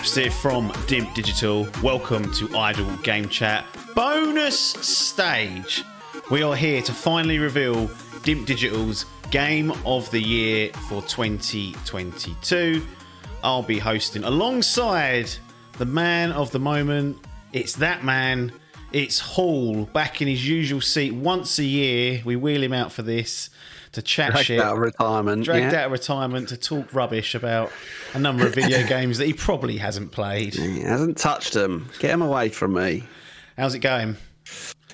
Hello, Appster from Dimp Digital. Welcome to Idle Game Chat bonus stage. We are here to finally reveal Dimp Digital's Game of the Year for 2022. I'll be hosting alongside the man of the moment. It's that man. It's Hall back in his usual seat once a year. We wheel him out for this to chat Dragged shit out of retirement. dragged yeah. out of retirement to talk rubbish about a number of video games that he probably hasn't played. He hasn't touched them. Get him away from me. How's it going?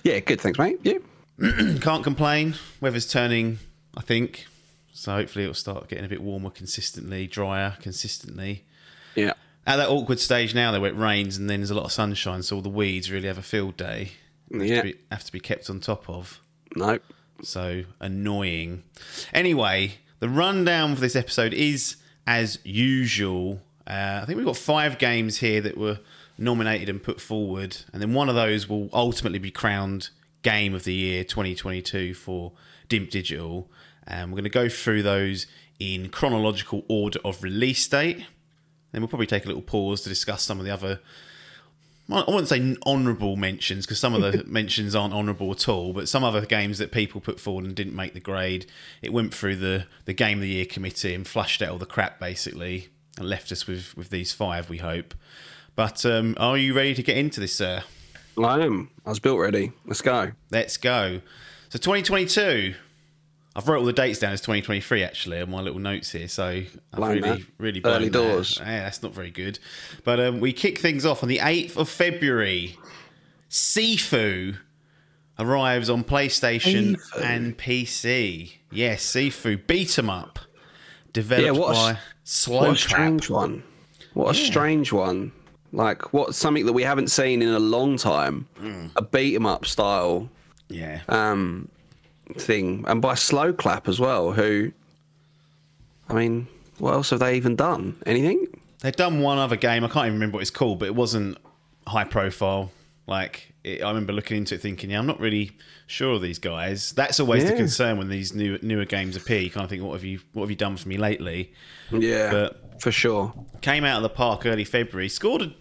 Yeah, good. Thanks, mate. You? Can't complain. Weather's turning, I think. So hopefully it'll start getting a bit warmer consistently, drier consistently. Yeah. At that awkward stage now, though, where it rains and then there's a lot of sunshine, so all the weeds really have a field day. Have, Yeah. to, be, have to be kept on top of. No. So annoying. Anyway, the rundown for this episode is as usual. Uh, I think we've got five games here that were nominated and put forward, and then one of those will ultimately be crowned Game of the Year 2022 for Dimp Digital. Um, we're going to go through those in chronological order of release date. Then we'll probably take a little pause to discuss some of the other I wouldn't say honourable mentions because some of the mentions aren't honourable at all, but some other games that people put forward and didn't make the grade, it went through the, the Game of the Year committee and flushed out all the crap basically and left us with, with these five, we hope. But um, are you ready to get into this, sir? I am. I was built ready. Let's go. Let's go. So 2022. I've wrote all the dates down as 2023 actually on my little notes here. So I've really, that. really Early that. doors. Yeah, that's not very good. But um, we kick things off on the 8th of February. Sifu arrives on PlayStation Sifu. and PC. Yes, Sifu beat 'em up, developed Yeah, what by s- Slow What a strange one. What a strange one. Like, what something that we haven't seen in a long time. Mm. A beat 'em up style Yeah, um, thing. And by Sloclap as well, who, I mean, what else have they even done? Anything? They've done one other game. I can't even remember what it's called, but it wasn't high profile. Like it, I remember looking into it, thinking, "Yeah, I'm not really sure of these guys." That's always the concern when these new newer games appear. You kind of think, "What have you What have you done for me lately?" Yeah, But- for sure. Came out of the park early February, scored a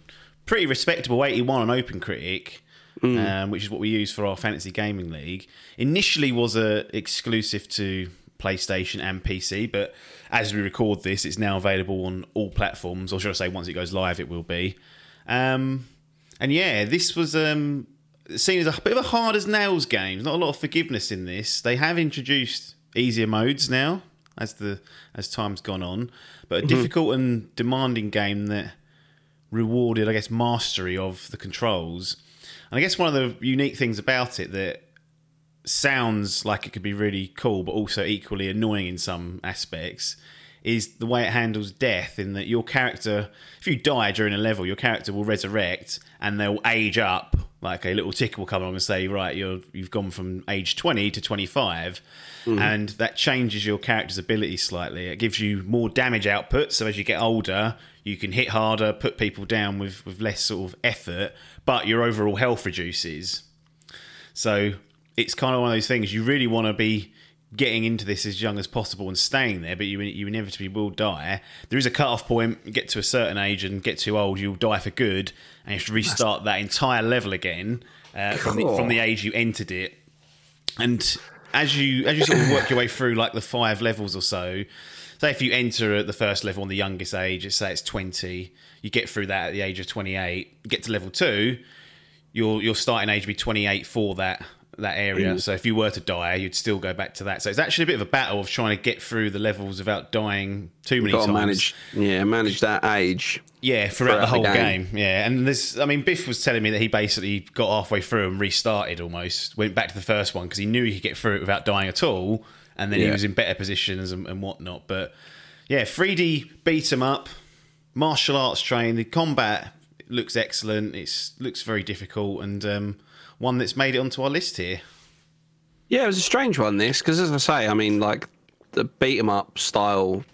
pretty respectable 81 on OpenCritic, um, which is what we use for our fantasy gaming league. Initially, was a exclusive to PlayStation and PC, but as we record this, it's now available on all platforms, or should I say, once it goes live, it will be. Um, and yeah, this was um, seen as a bit of a hard as nails game. Not a lot of forgiveness in this. They have introduced easier modes now as the as time's gone on, but a difficult and demanding game that rewarded, I guess, mastery of the controls. And I guess one of the unique things about it that sounds like it could be really cool, but also equally annoying in some aspects, is the way it handles death. In that your character, if you die during a level, your character will resurrect and they'll age up. Like a little ticker will come along and say, "Right, you're you've gone from age 20 to 25," mm-hmm. and that changes your character's ability slightly. It gives you more damage output, so as you get older, you can hit harder, put people down with with less sort of effort, but your overall health reduces. So it's kind of one of those things you really want to be getting into this as young as possible and staying there, but you you inevitably will die. There is a cut off point. You get to a certain age and get too old, you'll die for good, and you have to restart that entire level again uh, from the from the age you entered it. And as you as you sort of work your way through like the five levels or so, say if you enter at the first level on the youngest age, let's say it's twenty, you get through that at the age of twenty eight, get to level two, your your starting age would be 28 for that that area. Mm. So if you were to die, you'd still go back to that. So it's actually a bit of a battle of trying to get through the levels without dying too many times. manage, yeah, manage that age. Yeah, throughout, throughout the whole the game. game. Yeah, and this, I mean, Biff was telling me that he basically got halfway through and restarted almost, went back to the first one because he knew he could get through it without dying at all, and then he was in better positions and, and whatnot. But yeah, 3D beat 'em up, martial arts trained. The combat looks excellent. It looks very difficult, and um, one that's made it onto our list here. Yeah, it was a strange one this because, as I say, I mean, like the beat 'em up style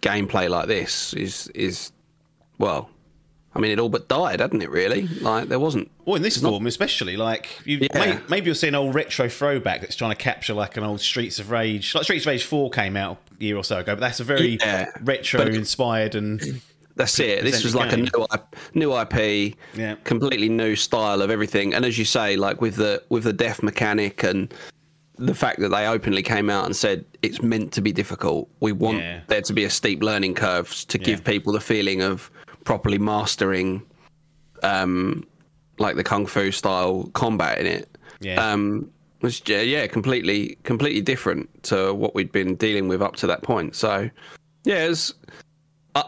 gameplay like this is is well, I mean, it all but died, hadn't it? Really, like there wasn't. Well, in this form, especially, like you, Yeah. may, maybe you'll see an old retro throwback that's trying to capture like an old Streets of Rage. Like Streets of Rage Four came out year or so ago, but that's a very Yeah. retro inspired and That's it. This was like presented a new IP, new IP, Yeah. completely new style of everything. And as you say, like with the with the death mechanic and the fact that they openly came out and said it's meant to be difficult. We want Yeah. there to be a steep learning curve to give people the feeling of properly mastering, um, like the kung fu style combat in it. Yeah. Um, was yeah, yeah, completely, completely different to what we'd been dealing with up to that point. So, yeah, was, uh,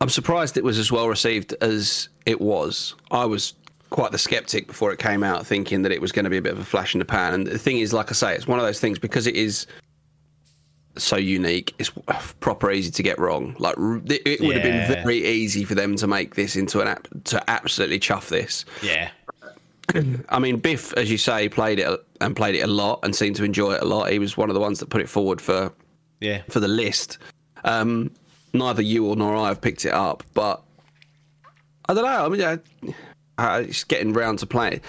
I'm surprised it was as well received as it was. I was quite the skeptic before it came out, thinking that it was going to be a bit of a flash in the pan. And the thing is, like I say, it's one of those things because it is so unique. It's proper easy to get wrong. Like it, it would have been very easy for them to make this into an app to absolutely chuff this. yeah, I mean, Biff, as you say, played it and played it a lot and seemed to enjoy it a lot. He was one of the ones that put it forward for yeah, for the list. Um, neither you or nor I have picked it up, but I don't know. I mean, I, it's getting round to playing.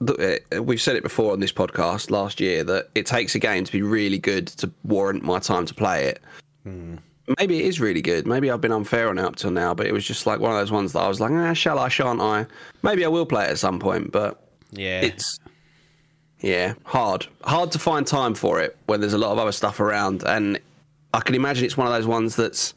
Uh, We've said it before on this podcast last year that it takes a game to be really good to warrant my time to play it. Maybe it is really good. Maybe I've been unfair on it up till now, but it was just like one of those ones that I was like, ah, shall I, shan't I? Maybe I will play it at some point, but yeah. it's yeah hard hard to find time for it when there's a lot of other stuff around and i can imagine it's one of those ones that's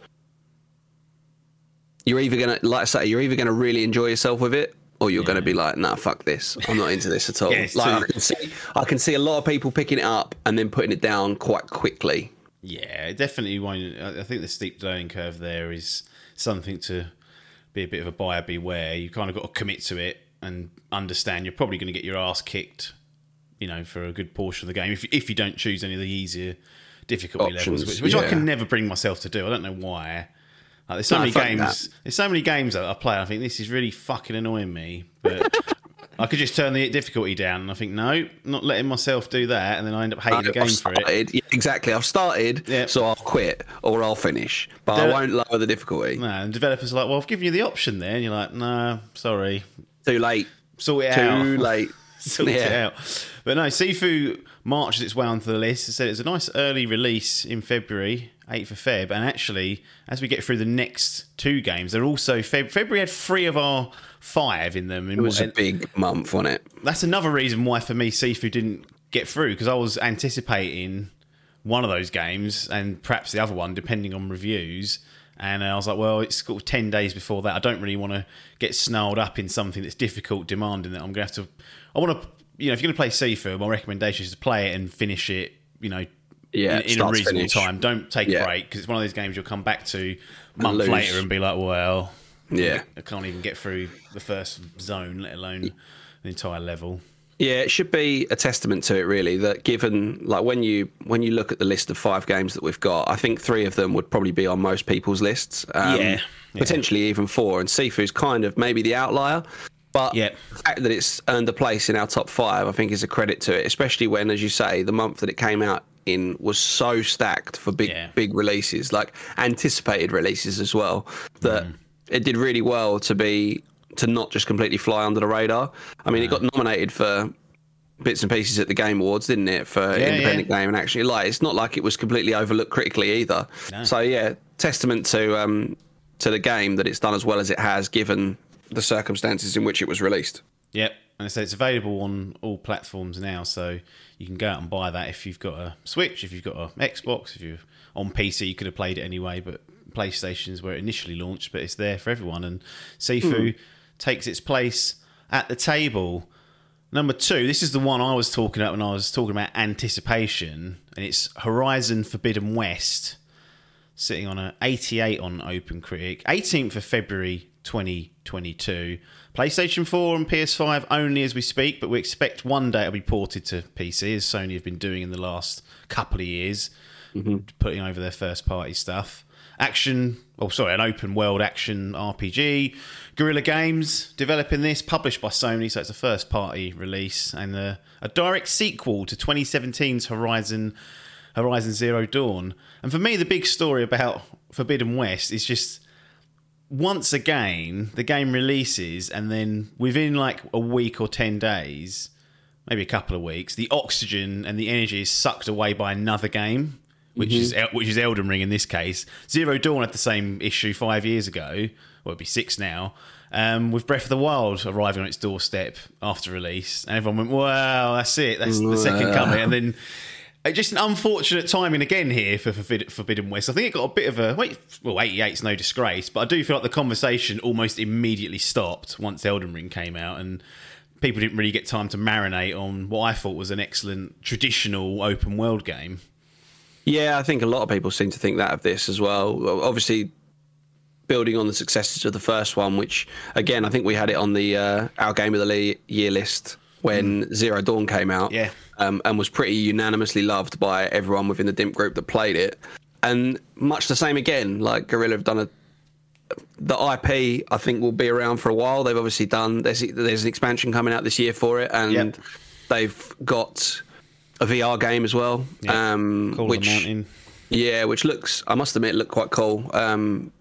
you're either gonna like i say you're either gonna really enjoy yourself with it or you're gonna be like nah fuck this i'm not into this at all Yeah, like too- I, can see, I can see a lot of people picking it up and then putting it down quite quickly Yeah, it definitely won't. I think the steep learning curve there is something to be a bit of a buyer beware. You kind of got to commit to it and understand you're probably going to get your ass kicked, you know, for a good portion of the game if if you don't choose any of the easier difficulty Options, levels, which, which I can never bring myself to do. I don't know why. Like, there's so No, many games. that. There's so many games that I play. I think this is really fucking annoying me, but. I could just turn the difficulty down, and I think no, not letting myself do that, and then I end up hating the I've game for it. yeah, exactly i've started Yeah. so i'll quit or i'll finish but i won't lower the difficulty No, and developers are like, well, I've given you the option there. And you're like, no, sorry. too late Sort it too out. late sort it out. But no, Sifu marches its way onto the list. It said it's a nice early release in February, 8th of Feb. And actually, as we get through the next two games, they're also Feb- February had three of our five in them. it was a big month on it that's another reason why for me Sifu didn't get through because I was anticipating one of those games and perhaps the other one, depending on reviews. And I was like, well, it's sort of 10 days before that. I don't really want to get snarled up in something that's difficult, demanding that I'm going to have to. I want to, you know, if you're going to play Sifu, my recommendation is to play it and finish it, you know, Yeah, in, in a reasonable finish. time. Don't take Yeah. a break because it's one of those games you'll come back to a month lose. later and be like, well, yeah I can't even get through the first zone, let alone the entire level. Yeah, it should be a testament to it, really. That given, like, when you when you look at the list of five games that we've got, I think three of them would probably be on most people's lists. Um, Yeah, yeah. potentially even four. And Sifu's kind of maybe the outlier, but Yeah. the fact that it's earned a place in our top five, I think, is a credit to it. Especially when, as you say, the month that it came out in was so stacked for big Yeah. big releases, like anticipated releases as well. That Mm. it did really well to be to not just completely fly under the radar. I mean, it got nominated for bits and pieces at the Game Awards, didn't it, for independent game? And actually, like, it's not like it was completely overlooked critically either. No. So yeah, testament to um to the game that it's done as well as it has, given the circumstances in which it was released. Yep. And I so it's available on all platforms now, so you can go out and buy that if you've got a Switch, if you've got a Xbox, if you're on PC, you could have played it anyway, but PlayStation's where it initially launched, but it's there for everyone. And Sifu hmm. takes its place at the table. Number two, this is the one I was talking about when I was talking about anticipation, and it's Horizon Forbidden West, sitting on a 88 on Open OpenCritic, 18th of February 2022. PlayStation 4 and PS5 only as we speak, but we expect one day it'll be ported to PC, as Sony have been doing in the last couple of years, mm-hmm. putting over their first party stuff. action, oh sorry, an open world action RPG. Guerrilla Games developing this, published by Sony, so it's a first party release and a, a direct sequel to 2017's Horizon Horizon Zero Dawn. And for me, the big story about Forbidden West is just once again the game releases, and then within like a week or ten days, maybe a couple of weeks, the oxygen and the energy is sucked away by another game. Which is which is Elden Ring in this case. Zero Dawn had the same issue five years ago. Well, it'd be six now. Um, with Breath of the Wild arriving on its doorstep after release, and everyone went, "Wow, that's it. That's the second coming." And then just an unfortunate timing again here for Forbidden West. I think it got a bit of a wait. Well, 88's no disgrace, but I do feel like the conversation almost immediately stopped once Elden Ring came out, and people didn't really get time to marinate on what I thought was an excellent traditional open world game. Yeah, I think a lot of people seem to think that of this as well. Obviously, building on the successes of the first one, which again I think we had it on the uh, our game of the year list when Zero Dawn came out, Yeah. Um, and was pretty unanimously loved by everyone within the DIMP group that played it. And much the same again, like Guerrilla have done a the IP. I think will be around for a while. They've obviously done there's there's an expansion coming out this year for it, and Yep. they've got a VR game as well, Yeah. um, which yeah, which looks, I must admit, looked quite cool. Um,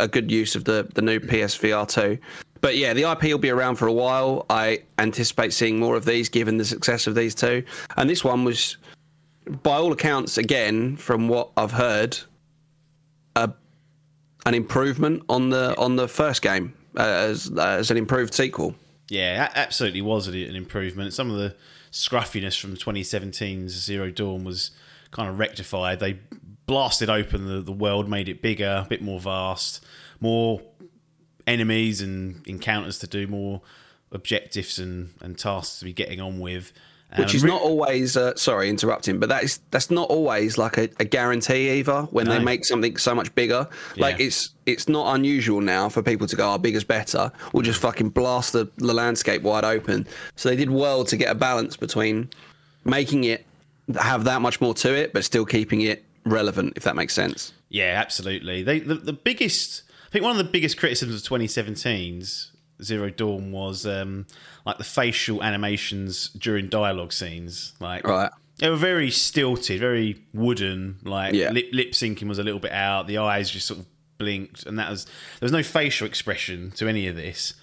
a good use of the the new PSVR two. But yeah, the IP will be around for a while. I anticipate seeing more of these, given the success of these two. And this one was, by all accounts, again from what I've heard, a, an improvement on the on the first game uh, as as an improved sequel. Yeah, absolutely was an an improvement. Some of the scruffiness from 2017's Zero Dawn was kind of rectified. They blasted open the, the world, made it bigger, a bit more vast, more enemies and encounters to do, more objectives and, and tasks to be getting on with. which Um, is not always uh, sorry interrupting but that is that's not always like a, a guarantee either when they make something so much bigger like Yeah. it's it's not unusual now for people to go oh bigger's better we'll just fucking blast the, the landscape wide open so they did well to get a balance between making it have that much more to it but still keeping it relevant if that makes sense Yeah, absolutely. They the, the biggest I think one of the biggest criticisms of 2017's Zero Dawn was um, like the facial animations during dialogue scenes. Like Right. they were very stilted, very wooden. Like Yeah. lip lip syncing was a little bit out. The eyes just sort of blinked, and that was there was no facial expression to any of this.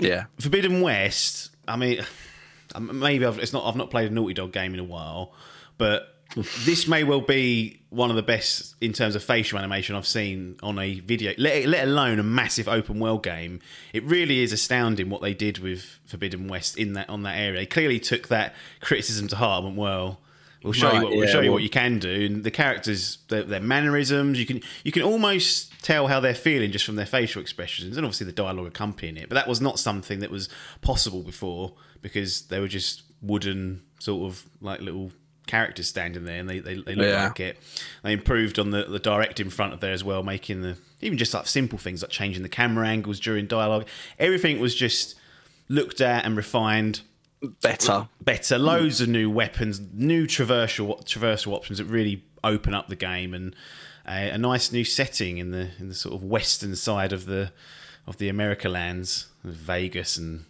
yeah Forbidden West. I mean, um, maybe I've, it's not. I've not played a Naughty Dog game in a while, but this may well be one of the best in terms of facial animation I've seen on a video. Let, let alone a massive open world game. It really is astounding what they did with Forbidden West in that on that area. They clearly took that criticism to heart and went, well. We'll show you Right, what we'll yeah, show you what you can do, and the characters, their, their mannerisms, you can you can almost tell how they're feeling just from their facial expressions, and obviously the dialogue accompanying it. But that was not something that was possible before because they were just wooden sort of like little characters standing there, and they they, they look Yeah. like it. They improved on the the direct in front of there as well, making the even just like simple things like changing the camera angles during dialogue. Everything was just looked at and refined better better. Loads of new weapons, new traversal traversal options that really open up the game, and a, a nice new setting in the in the sort of western side of the of the America lands, Vegas and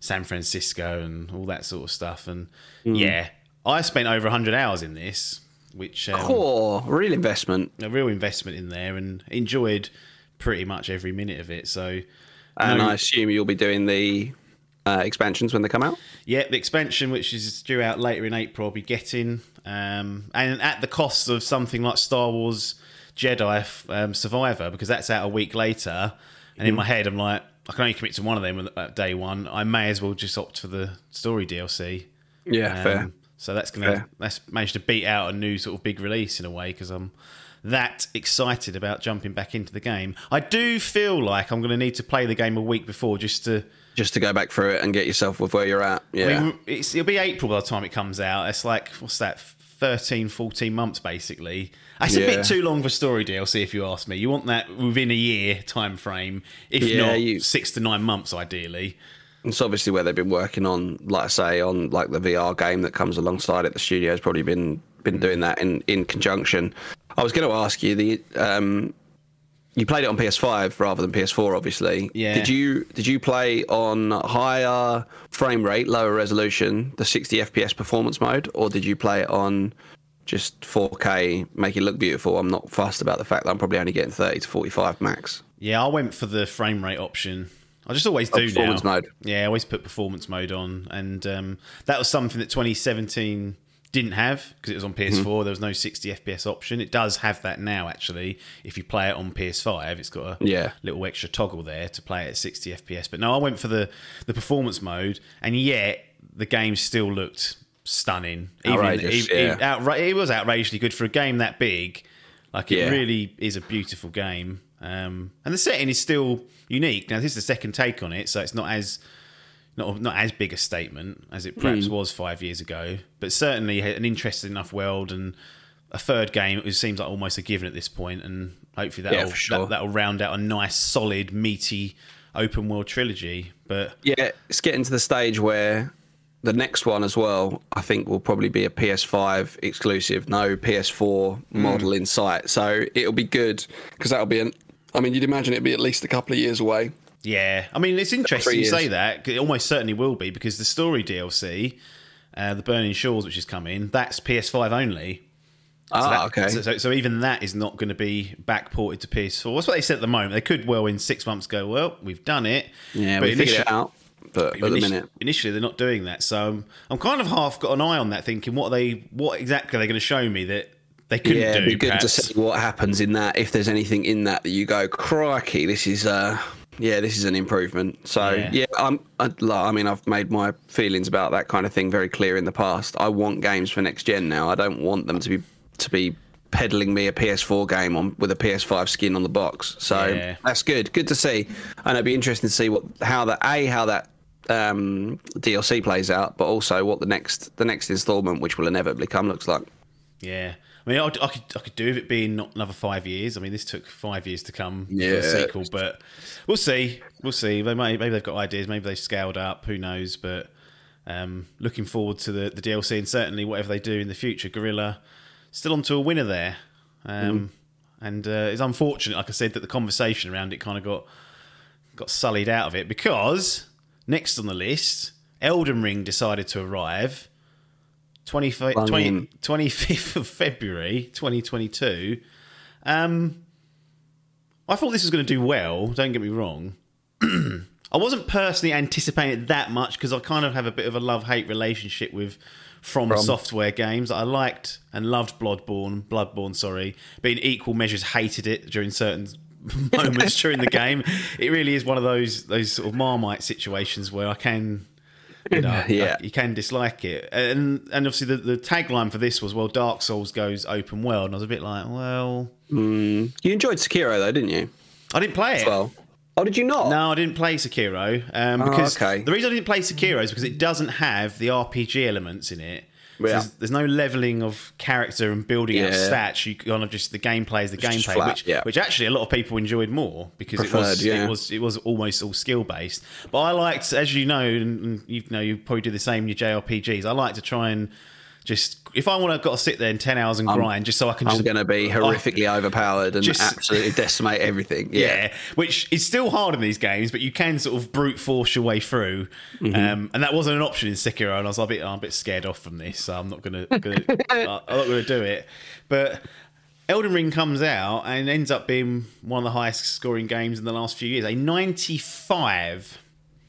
San Francisco and all that sort of stuff. And hmm. yeah, I spent over hundred hours in this, which um, core real investment a real investment in there, and enjoyed pretty much every minute of it. So. and no- i assume you'll be doing the uh, expansions when they come out Yeah, the expansion, which is due out later in April, I'll be getting, um, and at the cost of something like Star Wars Jedi um, Survivor, because that's out a week later. And in Mm-hmm. my head, I'm like, I can only commit to one of them at day one. I may as well just opt for the story DLC. yeah fair Um, So that's gonna Fair. that's managed to beat out a new sort of big release in a way because I'm that excited about jumping back into the game. I do feel like I'm going to need to play the game a week before just to just to go back through it and get yourself with where you're at yeah I mean, it's, it'll be April by the time it comes out. It's like, what's that, 13, 14 months basically. It's a Yeah. bit too long for story DLC, if you ask me. You want that within a year time frame, if Yeah, not you- six to nine months, ideally. It's obviously where they've been working on, like I say, on like the VR game that comes alongside it. The studio's probably been been doing that in in conjunction. I was going to ask you the um, you played it on PS5 rather than PS4, obviously. Yeah. Did you did you play on higher frame rate, lower resolution, the 60 FPS performance mode, or did you play it on just 4K, make it look beautiful? I'm not fussed about the fact that I'm probably only getting 30 to 45 max. Yeah, I went for the frame rate option. I just always do performance now. mode. Yeah, I always put performance mode on, and um, that was something that 2017 didn't have because it was on PS4. Mm-hmm. There was no 60 FPS option. It does have that now, actually. If you play it on PS5, it's got a Yeah. little extra toggle there to play it at 60 FPS. But no, I went for the the performance mode, and yet the game still looked stunning. Outrageous, even, yeah. outra- it was outrageously good for a game that big. Like it Yeah. really is a beautiful game, um, and the setting is still unique. Now this is the second take on it, so it's not as not not as big a statement as it perhaps was five years ago, but certainly an interesting enough world and a third game. It seems like almost a given at this point, and hopefully that'll Yeah, sure. that, that'll round out a nice, solid, meaty open world trilogy. But Yeah, it's getting to the stage where the next one as well, I think, will probably be a PS5 exclusive, no PS4 model in sight. So it'll be good because that'll be an. I mean, you'd imagine it'd be at least a couple of years away. Yeah, I mean, it's interesting you say that. It almost certainly will be because the story DLC, uh, the Burning Shores, which is coming, that's PS5 only. So Ah, that- okay. So, so, so even that is not going to be backported to PS4. That's what they said at the moment. They could well in six months go, well, we've done it. yeah, but we figured it out. But at the minute, initially they're not doing that. So I'm, I'm kind of half got an eye on that, thinking what are they, what exactly are they going to show me that they couldn't yeah, do? it'd be good to see what happens in that. If there's anything in that that you go, crikey, this is uh yeah, this is an improvement. So Yeah. yeah, I'm. I, I mean, I've made my feelings about that kind of thing very clear in the past. I want games for next gen now. I don't want them to be to be peddling me a PS4 game on with a PS5 skin on the box. So Yeah. that's good. Good to see, and it'd be interesting to see what how that a how that um, DLC plays out, but also what the next the next installment, which will inevitably come, looks like. Yeah. I mean, I, I could I could do with it being not another five years. I mean, this took five years to come for Yeah. the sequel, but we'll see. We'll see. They may, maybe they've got ideas. Maybe they've scaled up. Who knows? But um, looking forward to the, the DLC and certainly whatever they do in the future. Guerrilla still onto a winner there, um, and uh, it's unfortunate, like I said, that the conversation around it kind of got got sullied out of it because next on the list, Elden Ring decided to arrive. 20, 20, 25th of February 2022. Um, I thought this was going to do well, don't get me wrong. I wasn't personally anticipating it that much because I kind of have a bit of a love hate relationship with from, software games. I liked and loved Bloodborne, Bloodborne, sorry, but in equal measures hated it during certain moments during the game. It really is one of those those sort of marmite situations where I can you know, Yeah. you can dislike it. And and obviously the, the tagline for this was well Dark Souls goes open world and I was a bit like, well, You enjoyed Sekiro though, didn't you? I didn't play it. Well, oh, did you not? No, I didn't play Sekiro um, because okay. the reason I didn't play Sekiro is because it doesn't have the RPG elements in it. Yeah. There's, there's no leveling of character and building Yeah. stats. You kind of just the gameplay is the just gameplay, flat, which yeah. which actually a lot of people enjoyed more because it was yeah. it was it was almost all skill based. But I liked, as you know, and and you know, you probably do the same in your JRPGs. I like to try and just if I want to got to sit there in ten hours and grind just so I can. I'm just, going to be horrifically overpowered and Just- absolutely decimate everything. Yeah. yeah, which is still hard in these games, but you can sort of brute force your way through. Mm-hmm. Um, and that wasn't an option in Sekiro, and I was a bit, I'm a bit scared off from this, so I'm not gonna, gonna I'm not gonna do it. But Elden Ring comes out and ends up being one of the highest scoring games in the last few years, a 95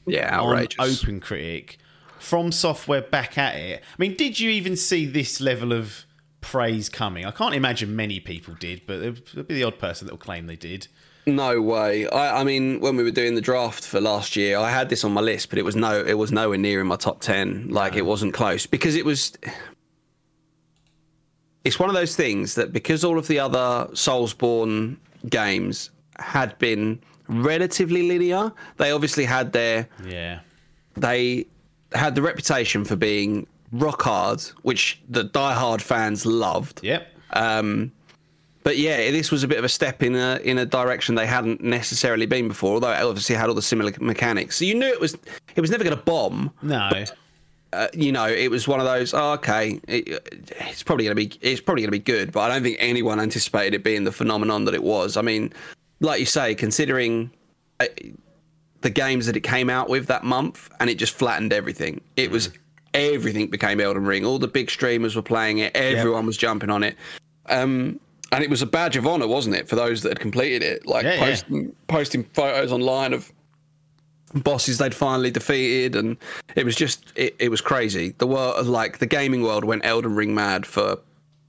Yeah, on outrageous. Open Critic From Software back at it. I mean, did you even see this level of praise coming? I can't imagine many people did, but there'll be the odd person that will claim they did. No way. I, I mean, when we were doing the draft for last year, I had this on my list, but it was no, it was nowhere near in my top ten. Like it wasn't close because it was. It's one of those things that because all of the other Soulsborne games had been relatively linear, they obviously had their Yeah. they had the reputation for being rock hard, which the die-hard fans loved. Yep. Um, but yeah, this was a bit of a step in a in a direction they hadn't necessarily been before. Although it obviously had all the similar mechanics, so you knew it was it was never going to bomb. No. Uh, you know, it was one of those. Oh, okay, it, it's probably going to be it's probably going to be good, but I don't think anyone anticipated it being the phenomenon that it was. I mean, like you say, considering uh, the games that it came out with that month, and it just flattened everything. It was everything became Elden Ring. All the big streamers were playing it. Everyone was jumping on it. Um, and it was a badge of honor, wasn't it, for those that had completed it? Like Yeah, yeah. posting, posting photos online of bosses they'd finally defeated, and it was just it, it was crazy. The world, like the gaming world, went Elden Ring mad for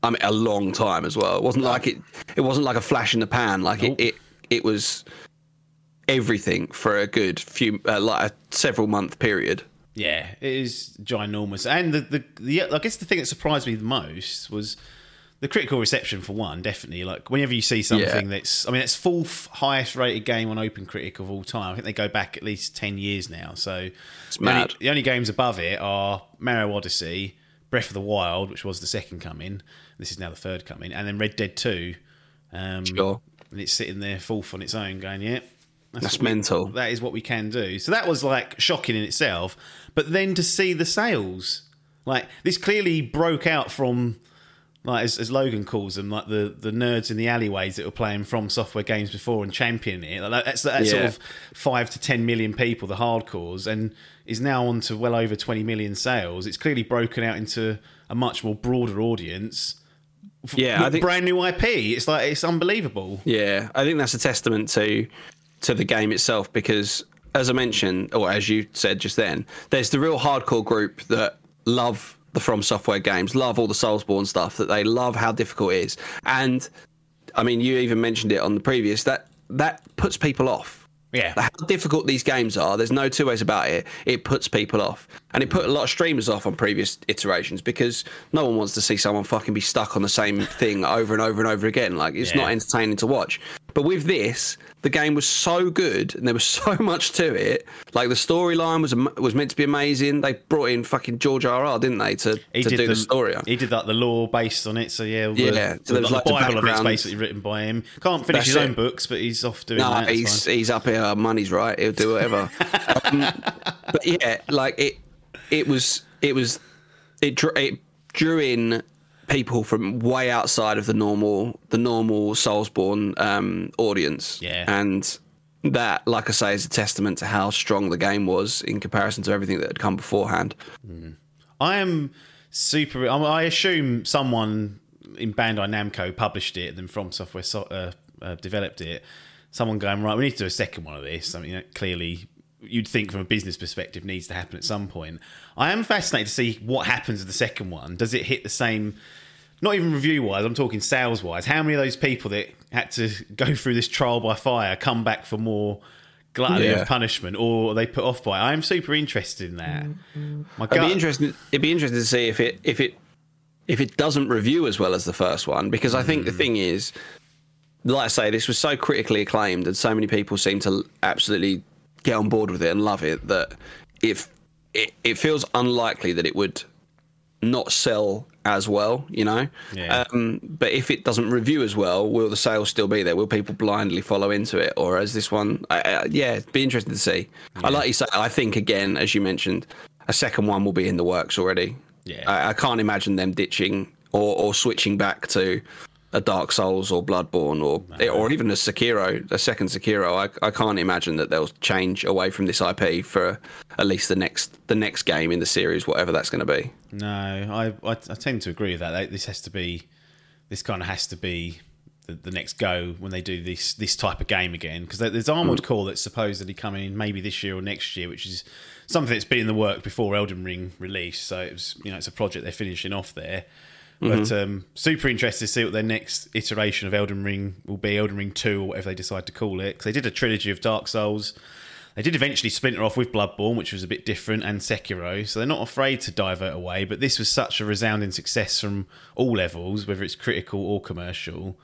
I mean a long time as well. It wasn't like it. It wasn't like a flash in the pan. Like Nope. it, it, it was everything for a good few, uh, like a several month period. Yeah, it is ginormous. And the, the the I guess the thing that surprised me the most was the critical reception for one. Definitely, like whenever you see something Yeah. that's, I mean, it's fourth highest rated game on Open Critic of all time. I think they go back at least ten years now. So the only, mad. the only games above it are Mario Odyssey, Breath of the Wild, which was the second coming. This is now the third coming, and then Red Dead Two. Um, Sure. and it's sitting there fourth on its own, going, yeah, That's what we- mental. that is what we can do. So that was like shocking in itself. But then to see the sales, like this clearly broke out from, like as, as Logan calls them, like the, the nerds in the alleyways that were playing From Software games before and championing it. Like that's that sort of five to ten million people, the hardcores, and is now on to well over twenty million sales. It's clearly broken out into a much more broader audience. Yeah, I think brand new IP. It's like it's unbelievable. Yeah, I think that's a testament to to the game itself because, as I mentioned, or as you said just then, there's the real hardcore group that love the From Software games, love all the Soulsborne stuff, that they love how difficult it is, and I mean, you even mentioned it on the previous that that puts people off. Yeah. How difficult these games are, there's no two ways about it. It puts people off. And it put a lot of streamers off on previous iterations because no one wants to see someone fucking be stuck on the same thing over and over and over again. Like, it's Yeah. not entertaining to watch. But with this, the game was so good and there was so much to it. Like, the storyline was was meant to be amazing. They brought in fucking George R.R., didn't they, to, he to did do the, story. He did like the lore based on it. So yeah, all Yeah, The, so the, like, the the Bible of it's basically written by him. Can't finish That's his own it. books, but he's off doing No, that. He's he's up here. Money's right. He'll do whatever. um, but yeah, like it, it was, it was, it it drew in people from way outside of the normal, the normal Soulsborne um, audience. Yeah. and that, like I say, is a testament to how strong the game was in comparison to everything that had come beforehand. I am super. I, I assume someone in Bandai Namco published it, and then From Software so, uh, uh, developed it. Someone going right. We need to do a second one of this. I mean, that clearly, you'd think from a business perspective needs to happen at some point. I am fascinated to see what happens with the second one. Does it hit the same? Not even review wise. I'm talking sales wise. How many of those people that had to go through this trial by fire come back for more? Gluttony Yeah. of punishment, or are they put off by it? I'm super interested in that. My It'd gut, be interesting. It'd be interesting to see if it if it if it doesn't review as well as the first one because I think the hmm. thing is, like I say, this was so critically acclaimed and so many people seem to absolutely get on board with it and love it that if it, it feels unlikely that it would not sell as well, you know. Yeah. Um, but if it doesn't review as well, will the sales still be there? Will people blindly follow into it, or as this one? I, I, yeah, it'd be interesting to see. I like you say. I think again, as you mentioned, a second one will be in the works already. Yeah. I, I can't imagine them ditching or, or switching back to a Dark Souls or Bloodborne or or even a Sekiro, a second Sekiro. I, I can't imagine that they'll change away from this IP for at least the next the next game in the series, whatever that's going to be. No, I, I I tend to agree with that. This has to be, this kind of has to be the, the next go when they do this this type of game again. Because there's Armored mm. Core that's supposedly coming in maybe this year or next year, which is something that's been in the work before Elden Ring release. So it was you know it's a project they're finishing off there. But um, super interested to see what their next iteration of Elden Ring will be, Elden Ring Two or whatever they decide to call it. Because they did a trilogy of Dark Souls. They did eventually splinter off with Bloodborne, which was a bit different, and Sekiro, so they're not afraid to divert away. But this was such a resounding success from all levels, whether it's critical or commercial.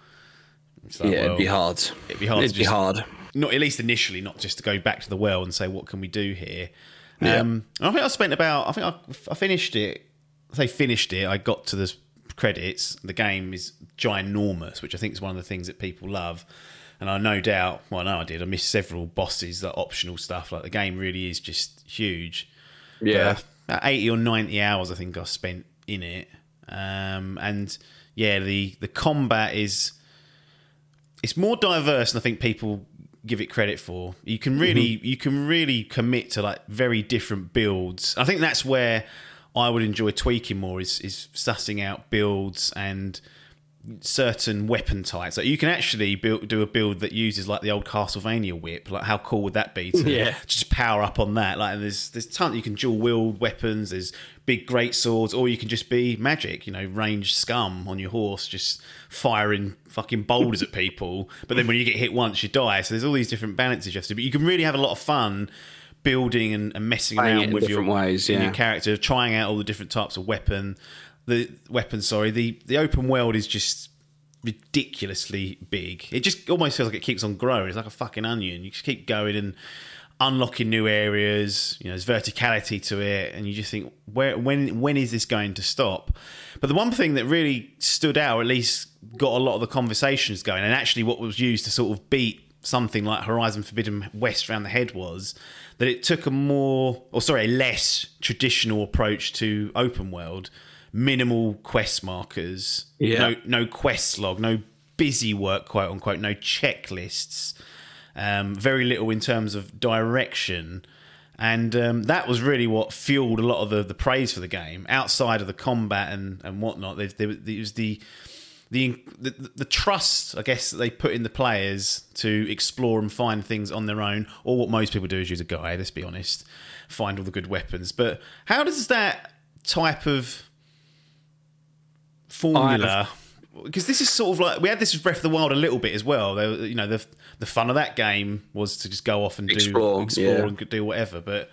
Like, yeah, well, it'd be hard. It'd be hard It'd be just- hard. Not at least initially, not just to go back to the well and say what can we do here. Um, I think I spent about. I think I, I finished it. I say finished it. I got to the credits. The game is ginormous, which I think is one of the things that people love. And I no doubt, well, no, I did. I missed several bosses, that optional stuff. Like the game really is just huge. Yeah. But about eighty or ninety hours, I think I spent in it. Um, and yeah, the the combat is it's more diverse than I think people give it credit for. You can really Mm-hmm. you can really commit to like very different builds. I think that's where I would enjoy tweaking more is is sussing out builds and certain weapon types. Like you can actually build, do a build that uses like the old Castlevania whip. Like how cool would that be to Yeah. just power up on that? Like there's there's ton you can dual wield weapons. There's big great swords, or you can just be magic. You know, range scum on your horse, just firing fucking boulders at people. But then when you get hit once, you die. So there's all these different balances you have to. But you can really have a lot of fun building and, and messing Playing around with your different ways, in yeah. your character, trying out all the different types of weapon. The weapon, sorry, the the open world is just ridiculously big. It just almost feels like it keeps on growing. It's like a fucking onion. You just keep going and unlocking new areas. You know, there's verticality to it, and you just think, where, when, when is this going to stop? But the one thing that really stood out, or at least got a lot of the conversations going, and actually what was used to sort of beat something like Horizon Forbidden West around the head was that it took a more, or sorry, a less traditional approach to open world. Minimal quest markers, Yeah. no no quest log, no busy work, quote unquote, no checklists, um, very little in terms of direction. And um, that was really what fueled a lot of the, the praise for the game. Outside of the combat and, and whatnot, there, there, there was the, the the the trust, I guess, that they put in the players to explore and find things on their own. Or what most people do is use a guide. Let's be honest, find all the good weapons. But how does that type of formula because this is sort of like we had this with Breath of the Wild a little bit as well. There, you know, the the fun of that game was to just go off and Explore, do explore yeah. and do whatever. But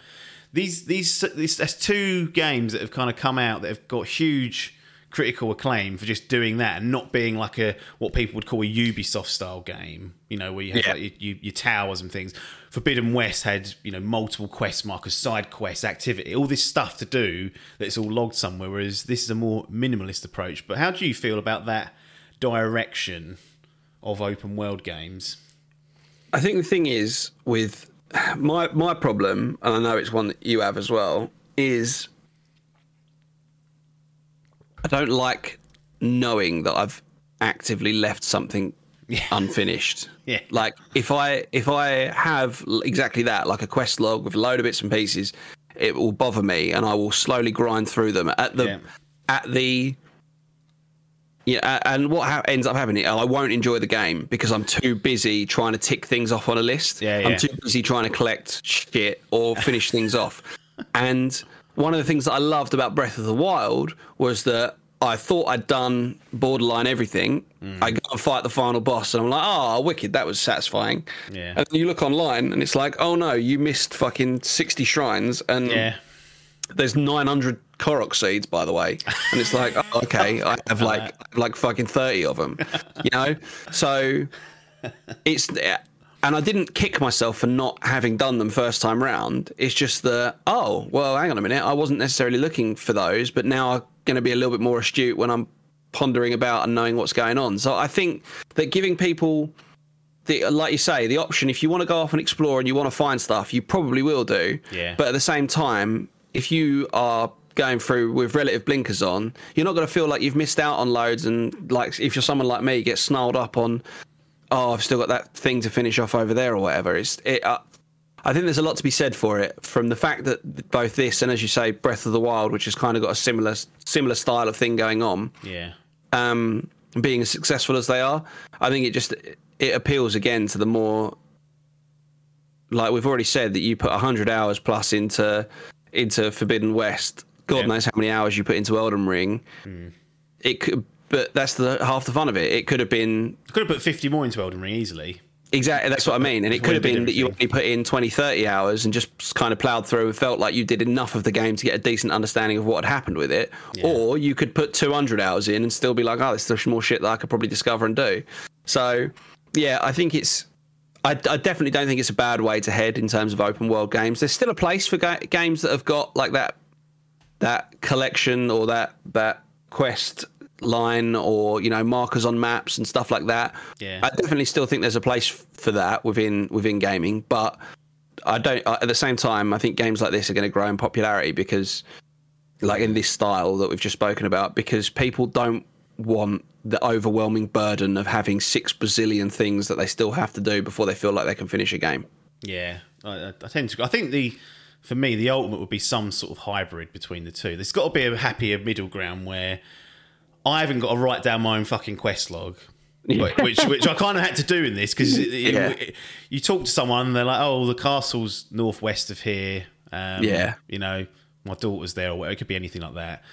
these these these there's two games that have kind of come out that have got huge critical acclaim for just doing that and not being like a what people would call a Ubisoft style game. You know, where you have Yeah. like your, your, your towers and things. Forbidden West had you know multiple quest markers, side quests, activity, all this stuff to do that's all logged somewhere. Whereas this is a more minimalist approach. But how do you feel about that direction of open world games? I think the thing is with my my problem, and I know it's one that you have as well, is I don't like knowing that I've actively left something unfinished. Yeah. Like if I if I have exactly that, like a quest log with a load of bits and pieces, it will bother me, and I will slowly grind through them at the Yeah. at the yeah, and what ha- ends up happening, I won't enjoy the game because I'm too busy trying to tick things off on a list. Yeah, yeah. I'm too busy trying to collect shit or finish things off. And one of the things that I loved about Breath of the Wild was that I thought I'd done borderline everything. Mm. I go and fight the final boss, and I'm like, oh, wicked, that was satisfying. Yeah. And then you look online, and it's like, oh no, you missed fucking 60 shrines, and Yeah, there's 900 Korok seeds, by the way, and it's like, oh, okay, I have like I have like fucking 30 of them, you know. So it's and I didn't kick myself for not having done them first time round. It's just that oh well, hang on a minute, I wasn't necessarily looking for those, but now I'm going to be a little bit more astute when I'm pondering about and knowing what's going on. So I think that giving people the, like you say, the option if you want to go off and explore and you want to find stuff, you probably will do. Yeah. But at the same time, if you are going through with relative blinkers on, you're not going to feel like you've missed out on loads. And like if you're someone like me, you get snarled up on, oh, I've still got that thing to finish off over there or whatever. It's it. Uh, I think there's a lot to be said for it from the fact that both this and, as you say, Breath of the Wild, which has kind of got a similar similar style of thing going on, yeah, um, being as successful as they are, I think it just it appeals again to the more like we've already said that you put hundred hours plus into into Forbidden West. God Yeah. knows how many hours you put into Elden Ring. It could, but that's the half the fun of it. It could have been could have put fifty more into Elden Ring easily. Exactly, that's what I mean. And it could have been that you only put in 20, 30 hours and just kind of plowed through and felt like you did enough of the game to get a decent understanding of what had happened with it. Or you could put 200 hours in and still be like, oh, there's still more shit that I could probably discover and do. So, yeah, I think it's. I, I definitely don't think it's a bad way to head in terms of open world games. There's still a place for ga- games that have got like that that collection or that that quest line or you know markers on maps and stuff like that. Yeah. I definitely still think there's a place for that within within gaming, but I don't. At the same time, I think games like this are going to grow in popularity because, like in this style that we've just spoken about, because people don't want the overwhelming burden of having six bazillion things that they still have to do before they feel like they can finish a game. Yeah, I, I tend to. I think the for me the ultimate would be some sort of hybrid between the two. There's got to be a happier middle ground where I haven't got to write down my own fucking quest log. which which I kind of had to do in this because Yeah. you talk to someone and they're like, "Oh, the castle's northwest of here." Um, Yeah. you know, my daughter's there, or whatever. It could be anything like that.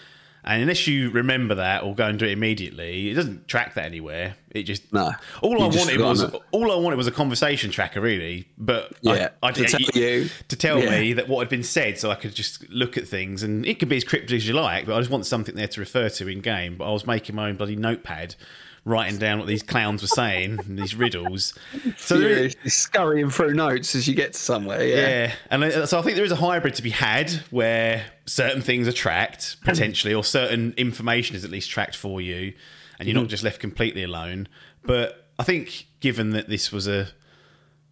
And unless you remember that or go and do it immediately, it doesn't track that anywhere. It just No. All I wanted was it. all I wanted was a conversation tracker, really. But Yeah, I, I to tell you. to tell Yeah. me that what had been said, so I could just look at things, and it could be as cryptic as you like, but I just want something there to refer to in game. But I was making my own bloody notepad, writing down what these clowns were saying, and these riddles. So there is- scurrying through notes as you get to somewhere. Yeah. yeah, and uh, so I think there is a hybrid to be had where certain things are tracked potentially, or certain information is at least tracked for you, and you're not just left completely alone. But I think, given that this was a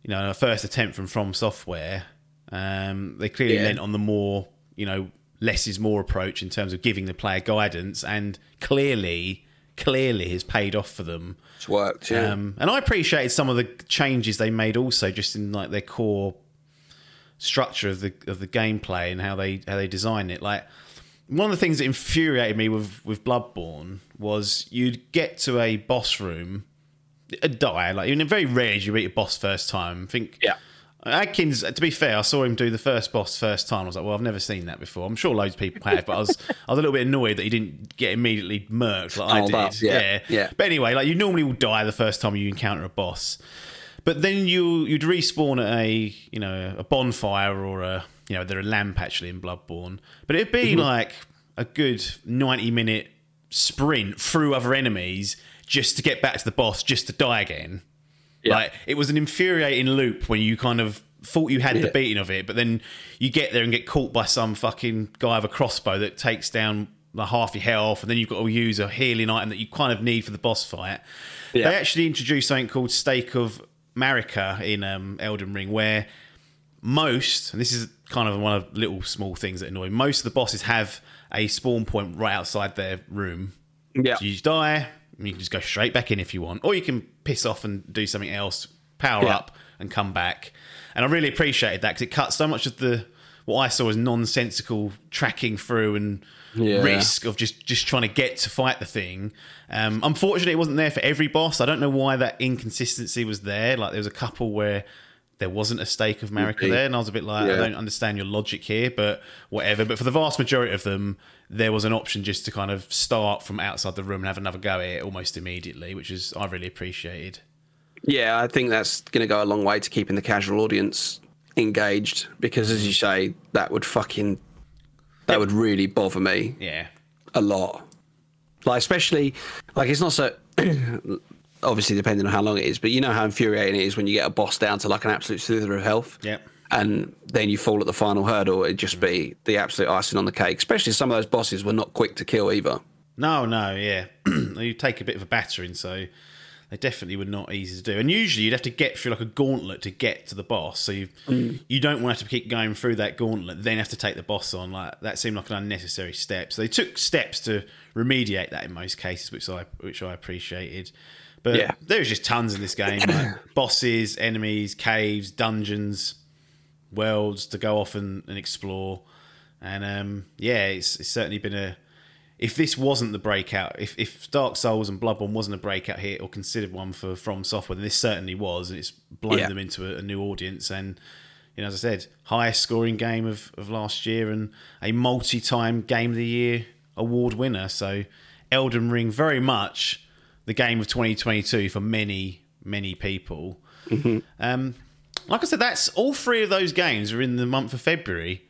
you know a first attempt from From Software, um, they clearly Yeah. lent on the more you know less is more approach in terms of giving the player guidance, and clearly, clearly has paid off for them. It's worked. Yeah. Um, and I appreciated some of the changes they made also just in like their core structure of the of the gameplay and how they how they design it. Like one of the things that infuriated me with with Bloodborne was you'd get to a boss room, a die like in very rare you beat a boss first time. I think Yeah. Adkins, to be fair, I saw him do the first boss first time. I was like, well, I've never seen that before. I'm sure loads of people have, but I was I was a little bit annoyed that he didn't get immediately murked like I Rolled did. up, yeah, yeah. But anyway, like you normally will die the first time you encounter a boss, but then you you'd respawn at a you know a bonfire or a you know there a lamp actually in Bloodborne, but it'd be Mm-hmm. like a good ninety minute sprint through other enemies just to get back to the boss, just to die again. Like it was an infuriating loop when you kind of thought you had the beating of it, but then you get there and get caught by some fucking guy with a crossbow that takes down like half your health, and then you've got to use a healing item that you kind of need for the boss fight. Yeah. They actually introduced something called Stake of Marika in um, Elden Ring, where most, and this is kind of one of the little small things that annoy me, most of the bosses have a spawn point right outside their room. Yeah. So you die, you can just go straight back in if you want, or you can piss off and do something else, power Yeah. up, and come back. And I really appreciated that because it cut so much of the what I saw as nonsensical tracking through and Yeah. risk of just just trying to get to fight the thing. Um, unfortunately, it wasn't there for every boss. I don't know why that inconsistency was there. Like there was a couple where there wasn't a stake of Marika there, and I was a bit like, I don't understand your logic here, but whatever. But for the vast majority of them, there was an option just to kind of start from outside the room and have another go at it almost immediately, which is I really appreciated. Yeah, I think that's going to go a long way to keeping the casual audience engaged because, as you mm. say, that would fucking that would really bother me Yeah, a lot. Like, especially like it's not so. obviously, depending on how long it is, but you know how infuriating it is when you get a boss down to like an absolute slither of health. Yep. And then you fall at the final hurdle. It'd just be the absolute icing on the cake. Especially some of those bosses were not quick to kill either. No, no, yeah. you take a bit of a battering, so they definitely were not easy to do. And usually you'd have to get through like a gauntlet to get to the boss. So you mm. you don't want to have to keep going through that gauntlet, then have to take the boss on. Like that seemed like an unnecessary step. So they took steps to remediate that in most cases, which I which I appreciated. But Yeah. there's just tons in this game, like bosses, enemies, caves, dungeons, worlds to go off and, and explore. And um, yeah, it's, it's certainly been a. If this wasn't the breakout, if, if Dark Souls and Bloodborne wasn't a breakout hit or considered one for From Software, then this certainly was, and it's blown Yeah. them into a, a new audience. And you know, as I said, highest scoring game of, of last year and a multi-time Game of the Year award winner. So Elden Ring, very much the game of 2022 for many many people. Um, like I said, that's all three of those games are in the month of February.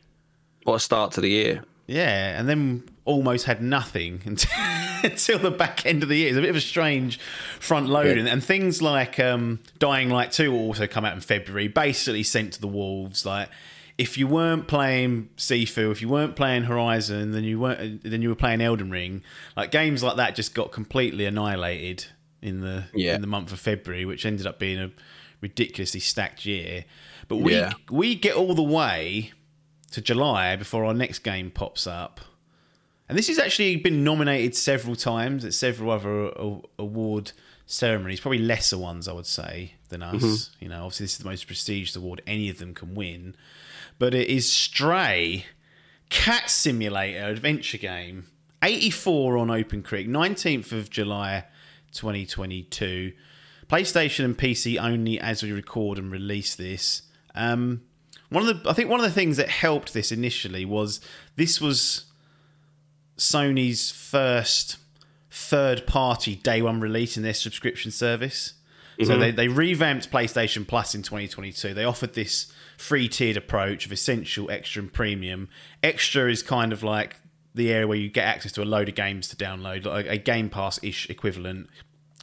What a start to the year. Yeah, and then almost had nothing until, until the back end of the year. It's a bit of a strange front loading. Yeah. And things like um, Dying Light 2 will also come out in February, basically sent to the wolves. Like, if you weren't playing Sifu, if you weren't playing Horizon, then you weren't. Then you were playing Elden Ring. Like games like that just got completely annihilated in the Yeah. in the month of February, which ended up being a ridiculously stacked year. But we Yeah. we get all the way to July before our next game pops up. And this has actually been nominated several times at several other award ceremonies, probably lesser ones, I would say, than us. Mm-hmm. You know, obviously, this is the most prestigious award any of them can win. But it is Stray, Cat Simulator adventure game, 84 on OpenCritic, 19th of July 2022. PlayStation and PC only as we record and release this. Um, one of the, I think one of the things that helped this initially was this was Sony's first third party day one release in their subscription service. So they, they revamped PlayStation Plus in 2022. They offered this free tiered approach of essential, extra, and premium. Extra is kind of like the area where you get access to a load of games to download, like a Game Pass ish equivalent,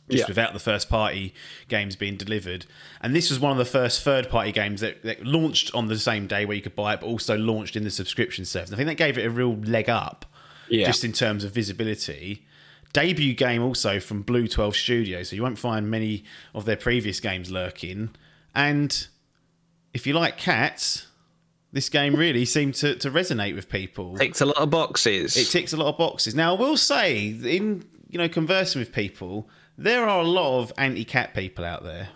just Yeah. without the first party games being delivered. And this was one of the first third party games that, that launched on the same day where you could buy it, but also launched in the subscription service. I think that gave it a real leg up Yeah. just in terms of visibility. Debut game also from Blue 12 Studio, so you won't find many of their previous games lurking. And if you like cats, this game really seemed to, to resonate with people. Ticks a lot of boxes. It ticks a lot of boxes. Now, I will say, in you know conversing with people, there are a lot of anti-cat people out there.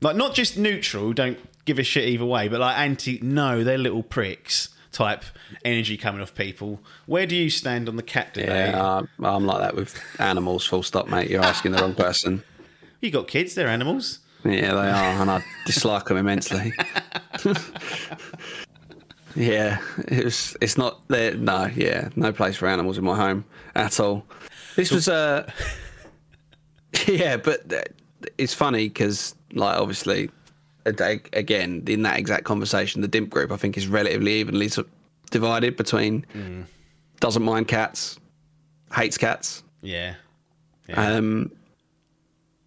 Like not just neutral, don't give a shit either way, but like anti, no, they're little pricks type energy coming off people. Where do you stand on the cat debate? yeah, uh, I'm like that with animals. Full stop, mate. You're asking the wrong person. You got kids, they're animals. Yeah, they are, and I dislike them immensely. yeah, it was. It's not there. No, yeah, no place for animals in my home at all. This was Uh, yeah, but it's funny because, like, obviously, again, in that exact conversation, the DIMP group I think is relatively evenly sort of divided between doesn't mind cats, hates cats, Yeah. um,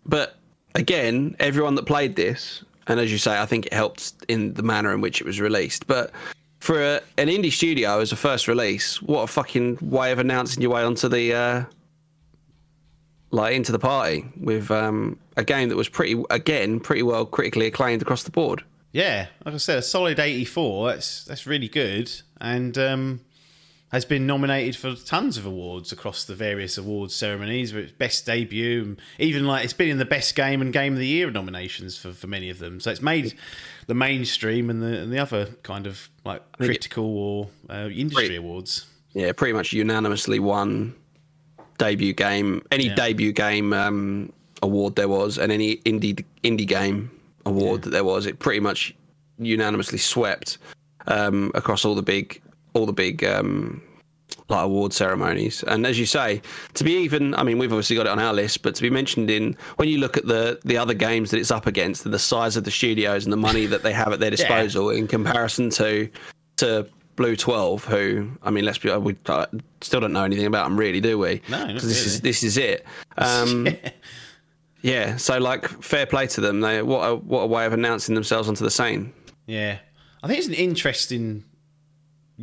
but again, everyone that played this, and as you say, I think it helped in the manner in which it was released. But for a, an indie studio as a first release, what a fucking way of announcing your way onto the uh, like into the party with um, a game that was pretty again pretty well critically acclaimed across the board. Yeah, like I said, a solid 84. That's that's really good, and um, has been nominated for tons of awards across the various awards ceremonies. Best debut, and even like it's been in the best game and game of the year nominations for, for many of them. So it's made the mainstream and the and the other kind of like critical or uh, industry Pretty- awards. Yeah, pretty much unanimously won debut game, any Yeah. debut game um, award there was, and any indie indie game award that there was. It pretty much unanimously swept um, across all the big all the big um, like award ceremonies. And as you say, to be even, I mean, we've obviously got it on our list, but to be mentioned in when you look at the the other games that it's up against, and the size of the studios and the money that they have at their disposal in comparison to to Blue Twelve, who I mean, let's be we uh, still don't know anything about them, really, do we? No, this is this is it. Um, yeah, so like fair play to them. They what a what a way of announcing themselves onto the scene. Yeah, I think it's an interesting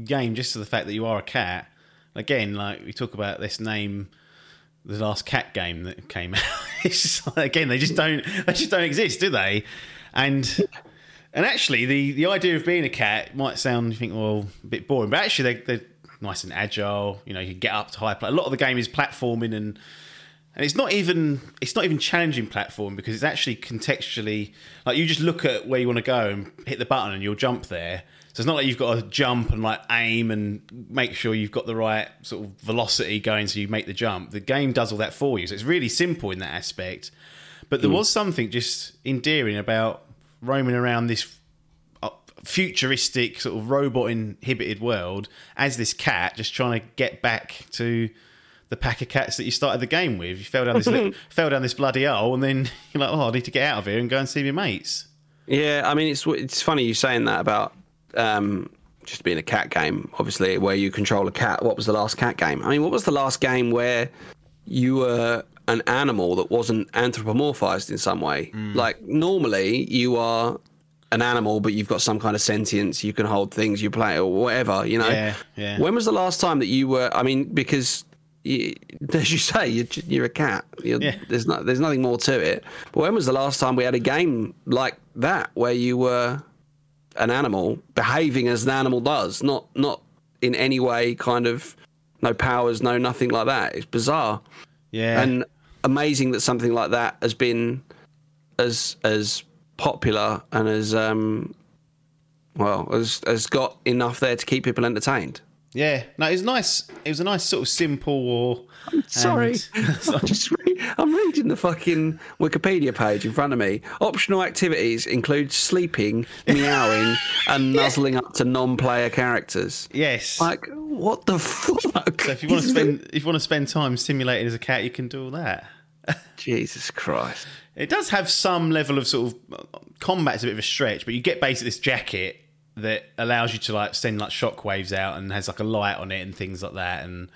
game just to the fact that you are a cat. Again, like we talk about this name, the last cat game that came out. it's just like, again they just don't they just don't exist, do they? And and actually, the the idea of being a cat might sound you think well a bit boring, but actually they they're nice and agile. You know, you can get up to high. A lot of the game is platforming and and it's not even it's not even challenging platform because it's actually contextually like you just look at where you want to go and hit the button and you'll jump there. So it's not like you've got to jump and like aim and make sure you've got the right sort of velocity going so you make the jump. The game does all that for you. So it's really simple in that aspect. But there was something just endearing about roaming around this uh, futuristic sort of robot inhibited world as this cat just trying to get back to the pack of cats that you started the game with. You fell down this li- fell down this bloody hole, and then you're like, oh, I need to get out of here and go and see my mates. Yeah, I mean it's it's funny you saying that about um, just being a cat game. Obviously, where you control a cat. What was the last cat game? I mean, what was the last game where you were an animal that wasn't anthropomorphized in some way? Hmm. Like normally you are an animal, but you've got some kind of sentience. You can hold things. You play or whatever. You know. Yeah, yeah. When was the last time that you were? I mean, because. You, as you say, you're, you're a cat. You're, Yeah. There's not. There's nothing more to it. But when was the last time we had a game like that where you were an animal behaving as an animal does, not not in any way kind of no powers, no nothing like that. It's bizarre Yeah. and amazing that something like that has been as as popular and as um well has has got enough there to keep people entertained. Yeah. No, it was nice. It was a nice sort of simple or. Sorry, and- I'm just re- I'm reading the fucking Wikipedia page in front of me. Optional activities include sleeping, meowing, and nuzzling up to non-player characters. yes. Like what the fuck? so if you want to spend if you want to spend time simulating as a cat, you can do all that. Jesus Christ. It does have some level of sort of uh, combat's a bit of a stretch, but you get basically this jacket that allows you to like send like shockwaves out and has like a light on it and things like that. And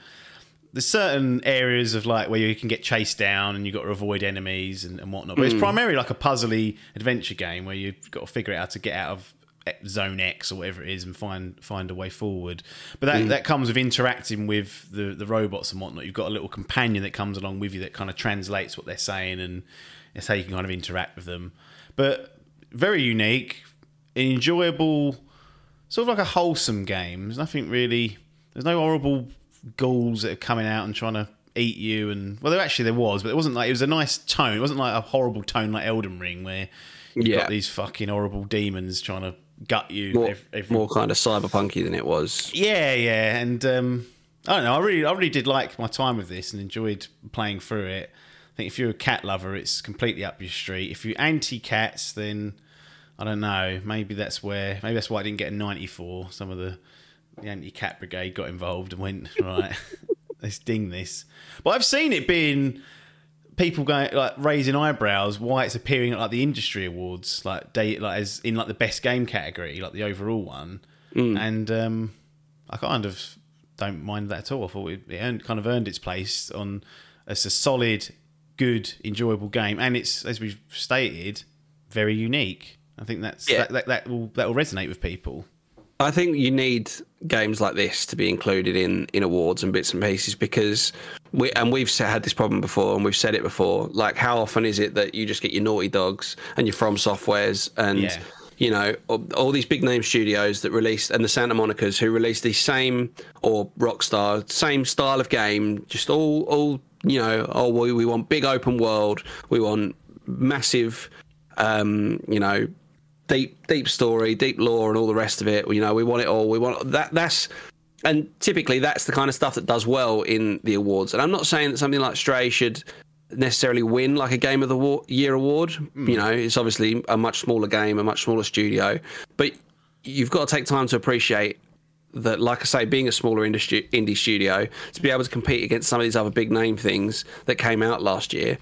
there's certain areas of like where you can get chased down and you've got to avoid enemies and, and whatnot. But it's hmm. primarily like a puzzly adventure game where you've got to figure out how to get out of zone X or whatever it is and find find a way forward. But that, hmm. that comes with interacting with the the robots and whatnot. You've got a little companion that comes along with you that kind of translates what they're saying and it's how you can kind of interact with them. But very unique, enjoyable, sort of like a wholesome game. There's nothing really. There's no horrible ghouls that are coming out and trying to eat you. And well, there actually there was, but it wasn't like it was a nice tone. It wasn't like a horrible tone like Elden Ring where you've Yeah. got these fucking horrible demons trying to gut you. More, ev- every- more kind of cyberpunky than it was. yeah, yeah, and um, I don't know. I really, I really did like my time with this and enjoyed playing through it. I think if you're a cat lover, it's completely up your street. If you're anti cats, then I don't know. Maybe that's where. Maybe that's why I didn't get a 94. Some of the the anti cat brigade got involved and went right. let's ding this. But I've seen it being people going like raising eyebrows why it's appearing at like the industry awards like day like as in like the best game category like the overall one and um i kind of don't mind that at all i thought it, it earned, kind of earned its place on as a solid good enjoyable game and it's as we've stated very unique i think that's Yeah. that, that, that will that will resonate with people I think you need games like this to be included in, in awards and bits and pieces because we and we've had this problem before and we've said it before. Like, how often is it that you just get your Naughty Dogs and your From Softwares and Yeah. you know all, all these big name studios that released and the Santa Monica's who released the same or Rockstar same style of game, just all all you know. Oh, we we want big open world. We want massive, um, you know deep deep story, deep lore, and all the rest of it. You know, we want it all. We want that. That's and typically that's the kind of stuff that does well in the awards. And I'm not saying that something like Stray should necessarily win like a Game of the Wa- Year award. Hmm. You know, it's obviously a much smaller game, a much smaller studio, but you've got to take time to appreciate that, like I say, being a smaller industry, indie studio, to be able to compete against some of these other big name things that came out last year,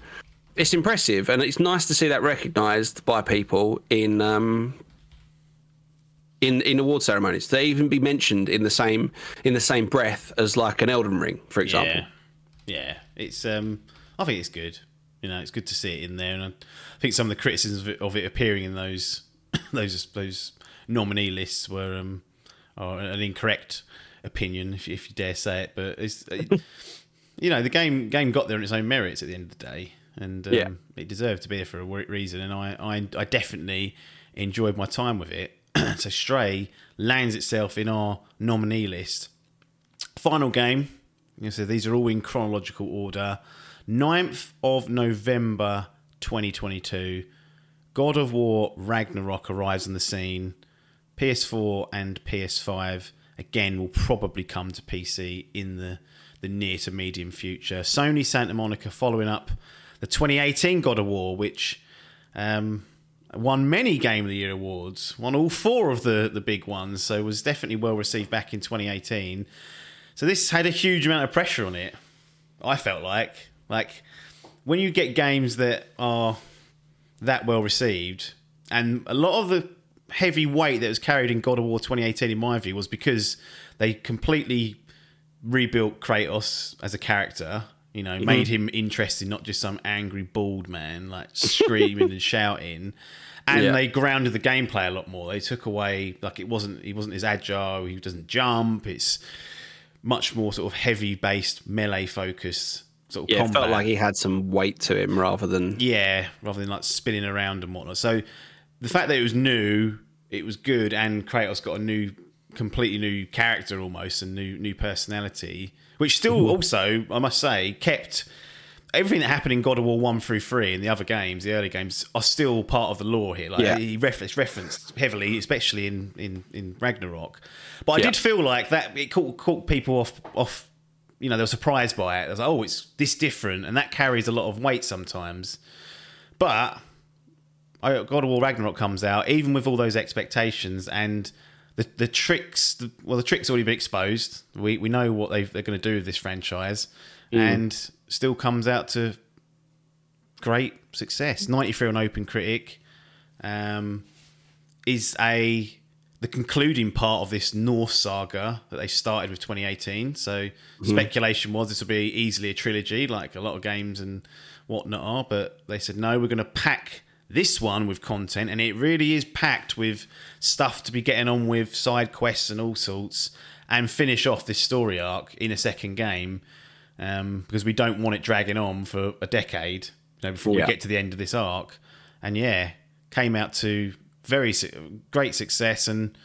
it's impressive, and it's nice to see that recognised by people in um, in in award ceremonies. They even be mentioned in the same in the same breath as like an Elden Ring, for example. Yeah, yeah. It's um, I think it's good. You know, it's good to see it in there, and I think some of the criticisms of it, of it appearing in those those those nominee lists were um, are an incorrect opinion, if you, if you dare say it. But it's it, you know the game game got there on its own merits at the end of the day, and um, Yeah. it deserved to be there for a reason. And I, I I definitely enjoyed my time with it. so Stray lands itself in our nominee list. Final game. You know, so these are all in chronological order. 9th of November 2022. God of War Ragnarok arrives on the scene. PS4 and PS5 again will probably come to PC in the, the near to medium future. Sony Santa Monica following up the 2018 God of War, which um, won many Game of the Year awards, won all four of the, the big ones, so was definitely well received back in 2018. So this had a huge amount of pressure on it. I felt like like when you get games that are that well received, and a lot of the heavy weight that was carried in God of War 2018, in my view, was because they completely rebuilt Kratos as a character. You know, mm-hmm. made him interesting, not just some angry bald man like screaming and shouting. And Yeah. they grounded the gameplay a lot more. They took away like it wasn't he wasn't as agile. He doesn't jump. It's much more sort of heavy based melee focus sort of Yeah, it combat. felt like he had some weight to him rather than Yeah, rather than like spinning around and whatnot. So the fact that it was new, it was good, and Kratos got a new, completely new character almost, and new new personality. Which still also, I must say, kept everything that happened in God of War one through three and the other games, the early games, are still part of the lore here. Like Yeah. he referenced referenced heavily, especially in in, in Ragnarok. But I Yeah. did feel like that it caught, caught people off off. You know, they were surprised by it. They was like, oh, it's this different, and that carries a lot of weight sometimes. But God of War Ragnarok comes out, even with all those expectations and the the tricks. The, well, the tricks already been exposed. We we know what they they're going to do with this franchise, and still comes out to great success. Ninety three on Open Critic um, is a the concluding part of this Norse saga that they started with 2018. So speculation was this will be easily a trilogy, like a lot of games and whatnot are. But they said no, we're going to pack this one with content, and it really is packed with stuff to be getting on with, side quests and all sorts, and finish off this story arc in a second game. Um, because we don't want it dragging on for a decade, you know, before Yeah. we get to the end of this arc. And yeah, came out to very su- great success and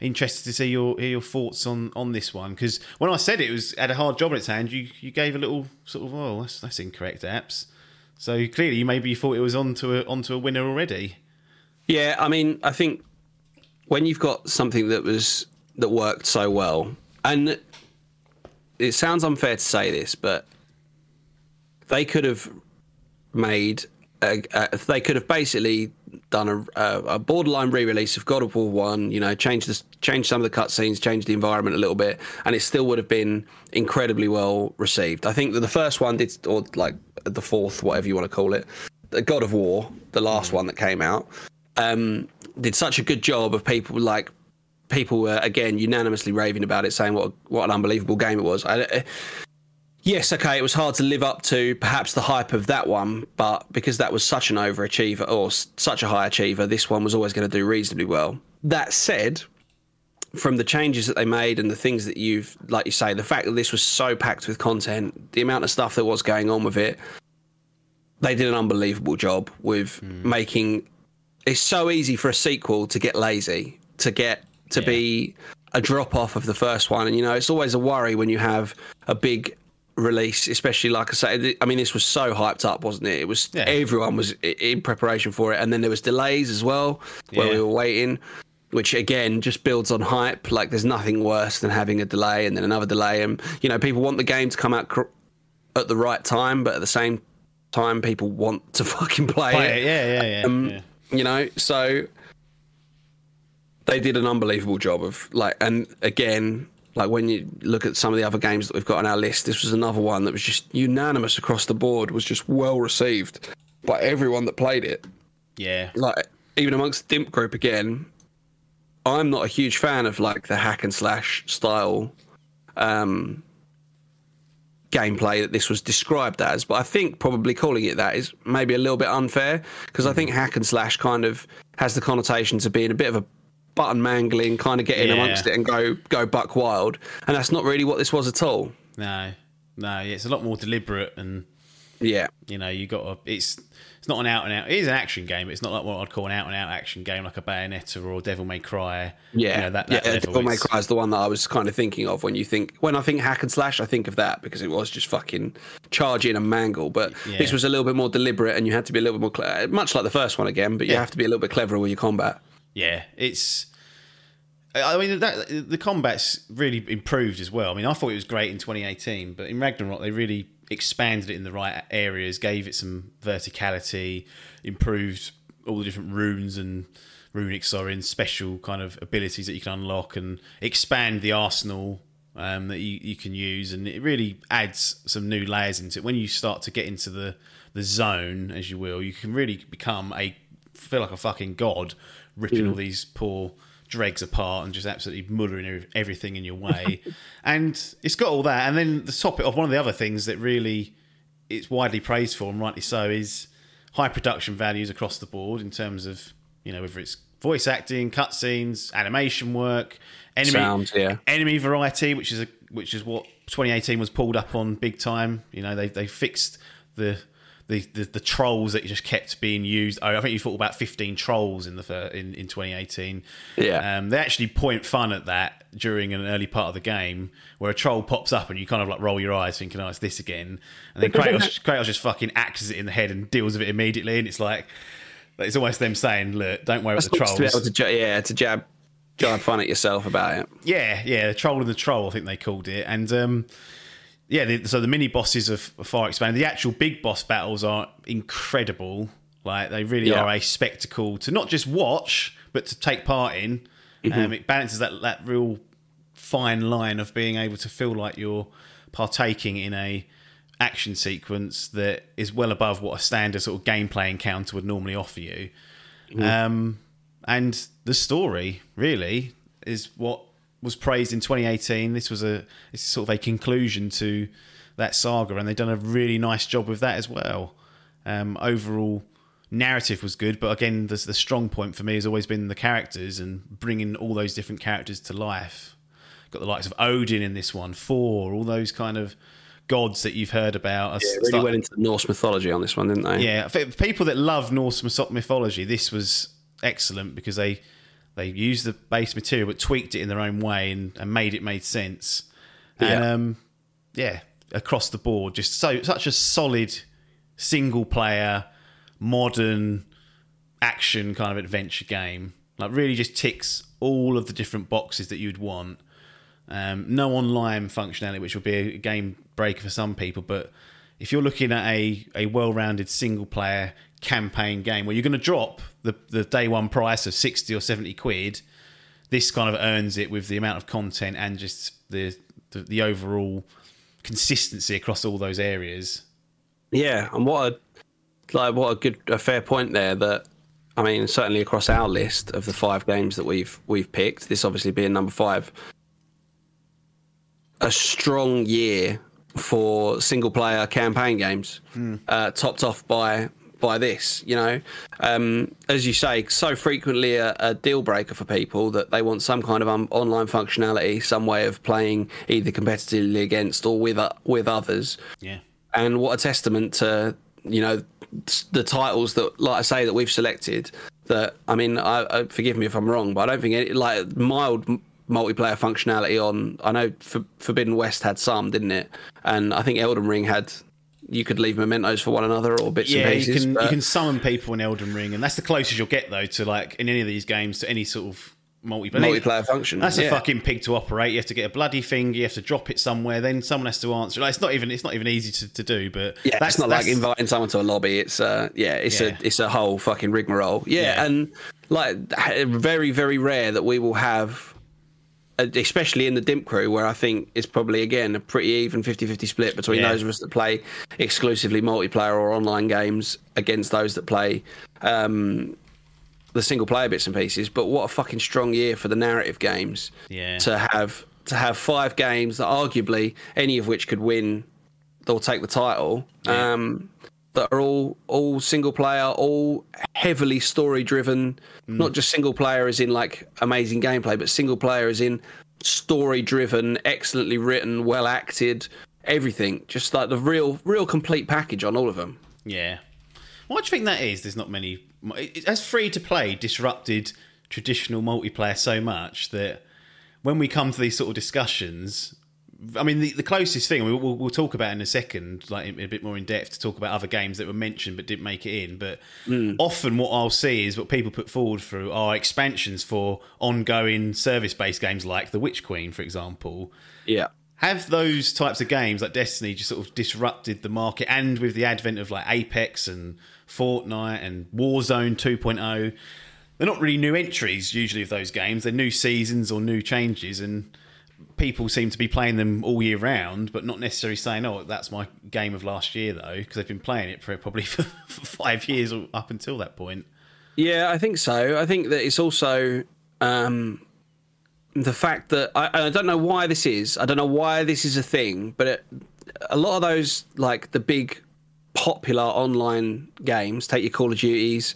interested to see your hear your thoughts on on this one because when I said it was had a hard job in its hand, you you gave a little sort of oh that's that's incorrect apps. So clearly, maybe you thought it was onto a onto a winner already. Yeah, I mean, I think when you've got something that was that worked so well, and it sounds unfair to say this, but they could have made a, a, they could have basically done a, a, borderline re-release of God of War One. You know, change the change some of the cutscenes, change the environment a little bit, and it still would have been incredibly well received. I think that the first one did, or like the fourth, whatever you want to call it, the God of War, the last one that came out, um, did such a good job of people like people were again unanimously raving about it, saying what what an unbelievable game it was. I, yes, okay, it was hard to live up to perhaps the hype of that one, but because that was such an overachiever or s- such a high achiever, this one was always going to do reasonably well. That said, from the changes that they made and the things that you've, like you say, the fact that this was so packed with content, the amount of stuff that was going on with it, they did an unbelievable job with hmm. making. It's so easy for a sequel to get lazy, to get to be a drop off of the first one, and you know it's always a worry when you have a big release, especially like I say. I mean, this was so hyped up, wasn't it? It was Yeah. everyone was in preparation for it, and then there was delays as well where we were waiting. Which again just builds on hype. Like there's nothing worse than having a delay and then another delay, and you know people want the game to come out cor- at the right time, but at the same time, people want to fucking play, Play it. it, yeah, yeah, yeah. Um, yeah. You know, so they did an unbelievable job of like, and again, like when you look at some of the other games that we've got on our list, this was another one that was just unanimous across the board, was just well received by everyone that played it. yeah. Like even amongst the Dimp group again, I'm not a huge fan of like the hack and slash style um, gameplay that this was described as, but I think probably calling it that is maybe a little bit unfair because I think hack and slash kind of has the connotations of being a bit of a button mangling, kind of get in Yeah. amongst it and go go buck wild, and that's not really what this was at all. No, no, yeah, it's a lot more deliberate and Yeah, you know you got to it's it's not an out and out it is an action game but it's not like what i'd call an out and out action game like a bayonetta or devil may cry yeah, you know, that, that yeah. level Devil May Cry is the one that I was kind of thinking of when you think when I think hack and slash, I think of that because it was just fucking charge in and mangle. But Yeah. this was a little bit more deliberate, and you had to be a little bit more cle- much like the first one again. But you Yeah. have to be a little bit cleverer with your combat. Yeah it's I mean, that, the combat's really improved as well. I mean, I thought it was great in 2018, but in Ragnarok, they really expanded it in the right areas, gave it some verticality, improved all the different runes and runic, sorry, and special kind of abilities that you can unlock and expand the arsenal um, that you, you can use. And it really adds some new layers into it. When you start to get into the, the zone, as you will, you can really become a feel like a fucking god, ripping all these poor dregs apart and just absolutely muddling everything in your way. and it's got all that. And then the top of one of the other things that really it's widely praised for, and rightly so, is high production values across the board in terms of you know whether it's voice acting, cutscenes, animation work, enemy Sounds, yeah. enemy variety, which is a which is what 2018 was pulled up on big time. You know they they fixed the the, the, the trolls that just kept being used. I think you fought about 15 trolls in the in, in 2018. Yeah. Um, they actually point fun at that during an early part of the game where a troll pops up and you kind of like roll your eyes thinking, oh, it's this again. And then Kratos, Kratos just fucking axes it in the head and deals with it immediately. And it's like, it's almost them saying, look, don't worry about the To trolls. to, ju- yeah, to jab, jab fun at yourself about it. Yeah, yeah, the troll and the troll, I think they called it. And um, yeah, the, so the mini bosses are far expanded. The actual big boss battles are incredible. Like they really Yeah. are a spectacle to not just watch, but to take part in. Um, it balances that that real fine line of being able to feel like you're partaking in a action sequence that is well above what a standard sort of gameplay encounter would normally offer you. Um, and the story really is what was praised in 2018. This was a it's sort of a conclusion to that saga, and they've done a really nice job with that as well. Um, overall narrative was good, but again, the, the strong point for me has always been the characters and bringing all those different characters to life. Got the likes of Odin in this one, Thor, all those kind of gods that you've heard about. Yeah, really went into Norse mythology on this one, didn't they? Yeah, for people that love Norse mythology, this was excellent because they they used the base material but tweaked it in their own way and, and made it made sense. And Yeah. um, yeah, across the board, just so such a solid single player, modern action kind of adventure game. Like really just ticks all of the different boxes that you'd want. Um, no online functionality, which would be a game breaker for some people, but if you're looking at a, a well-rounded single player campaign game where you're going to drop the, the day one price of 60 or 70 quid, this kind of earns it with the amount of content and just the, the, the overall consistency across all those areas. Yeah, and what a like what a good a fair point there. That I mean, certainly across our list of the five games that we've we've picked, this obviously being number five, a strong year for single player campaign games, uh, topped off by by this. You know, um, as you say, so frequently a, a deal breaker for people that they want some kind of um, online functionality, some way of playing either competitively against or with uh, with others Yeah. and what a testament to you know the titles that like i say that we've selected that i mean I, I forgive me if i'm wrong but i don't think it like mild multiplayer functionality on i know For, forbidden west had some didn't it and i think elden ring had you could leave mementos for one another or bits Yeah, and you pieces can you can summon people in Elden Ring, and that's the closest you'll get though to like in any of these games to any sort of multiplayer. multiplayer function That's yeah. a fucking pig to operate. You have to get a bloody thing. You have to drop it somewhere. Then someone has to answer. Like, it's not even it's not even easy to, to do. But Yeah, that's not like inviting someone to a lobby. It's uh, yeah, it's Yeah. a it's a whole fucking rigmarole. Yeah, Yeah. and like very very rare that we will have, especially in the Dimp crew, where I think it's probably again a pretty even 50-50 split between Yeah. those of us that play exclusively multiplayer or online games against those that play. Um, the single player bits and pieces, but what a fucking strong year for the narrative games. Yeah. To have to have five games that arguably any of which could win or take the title. Um, that are all all single player, all heavily story driven. Hmm. Not just single player as in like amazing gameplay, but single player as in story driven, excellently written, well acted, everything. Just like the real real complete package on all of them. Yeah. Why do you think that is? There's not many. As free to play disrupted traditional multiplayer so much that when we come to these sort of discussions, I mean, the, the closest thing we'll, we'll, we'll talk about in a second, like in, a bit more in depth, to talk about other games that were mentioned but didn't make it in. But mm. often, what I'll see is what people put forward through are expansions for ongoing service-based games like The Witch Queen, for example Yeah. have those types of games like Destiny just sort of disrupted the market and with the advent of like Apex and Fortnite and Warzone 2.0 they're not really new entries usually of those games they're new seasons or new changes and people seem to be playing them all year round but not necessarily saying oh that's my game of last year though because they've been playing it for probably for five years up until that point Yeah, I think so. I think that it's also um, the fact that I, I don't know why this is. I don't know why this is a thing, but it, a lot of those like the big popular online games, take your Call of Duties,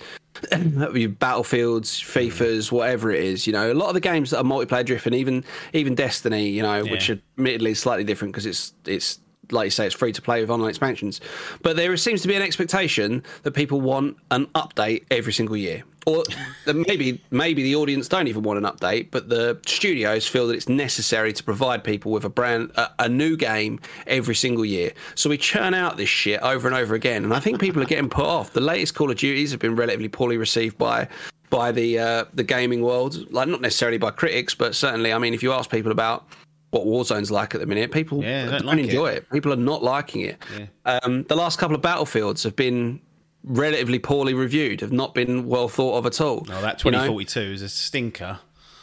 your Battlefields, FIFA's, whatever it is. You know, a lot of the games that are multiplayer driven, even even Destiny, you know, which admittedly is slightly different because it's it's like you say, it's free to play with online expansions. But there seems to be an expectation that people want an update every single year, or maybe maybe the audience don't even want an update, but the studios feel that it's necessary to provide people with a brand a, a new game every single year. So we churn out this shit over and over again, and I think people are getting put off. The latest Call of Duties have been relatively poorly received by by the uh, the gaming world, like not necessarily by critics, but certainly, I mean, if you ask people about what Warzone's like at the minute, people Yeah, don't, don't like enjoy it. People are not liking it. Um, the last couple of battlefields have been relatively poorly reviewed, have not been well thought of at all. Oh, that you know? 2042 is a stinker.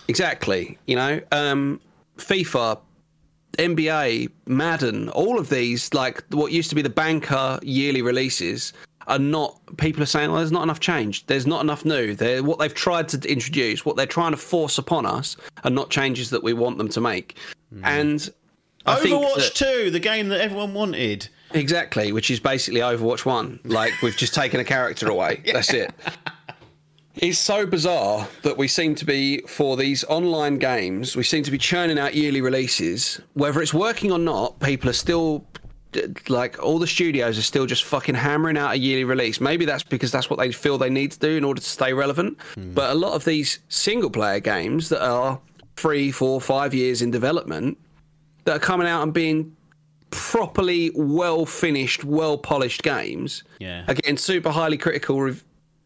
Exactly. You know, um, FIFA, NBA, Madden, all of these, like what used to be the banker yearly releases, are not. People are saying, "Well, there's not enough change. There's not enough new. They're what they've tried to introduce, what they're trying to force upon us, are not changes that we want them to make." And I think Overwatch 2, the game that everyone wanted. Exactly, which is basically Overwatch 1. Like, we've just taken a character away. That's it. It's so bizarre that we seem to be, for these online games, we seem to be churning out yearly releases. Whether it's working or not, people are still, like, all the studios are still just fucking hammering out a yearly release. Maybe that's because that's what they feel they need to do in order to stay relevant. Hmm. But a lot of these single player games that are three, four, five years in development that are coming out and being properly well finished, well polished games. Yeah. Getting super highly critical,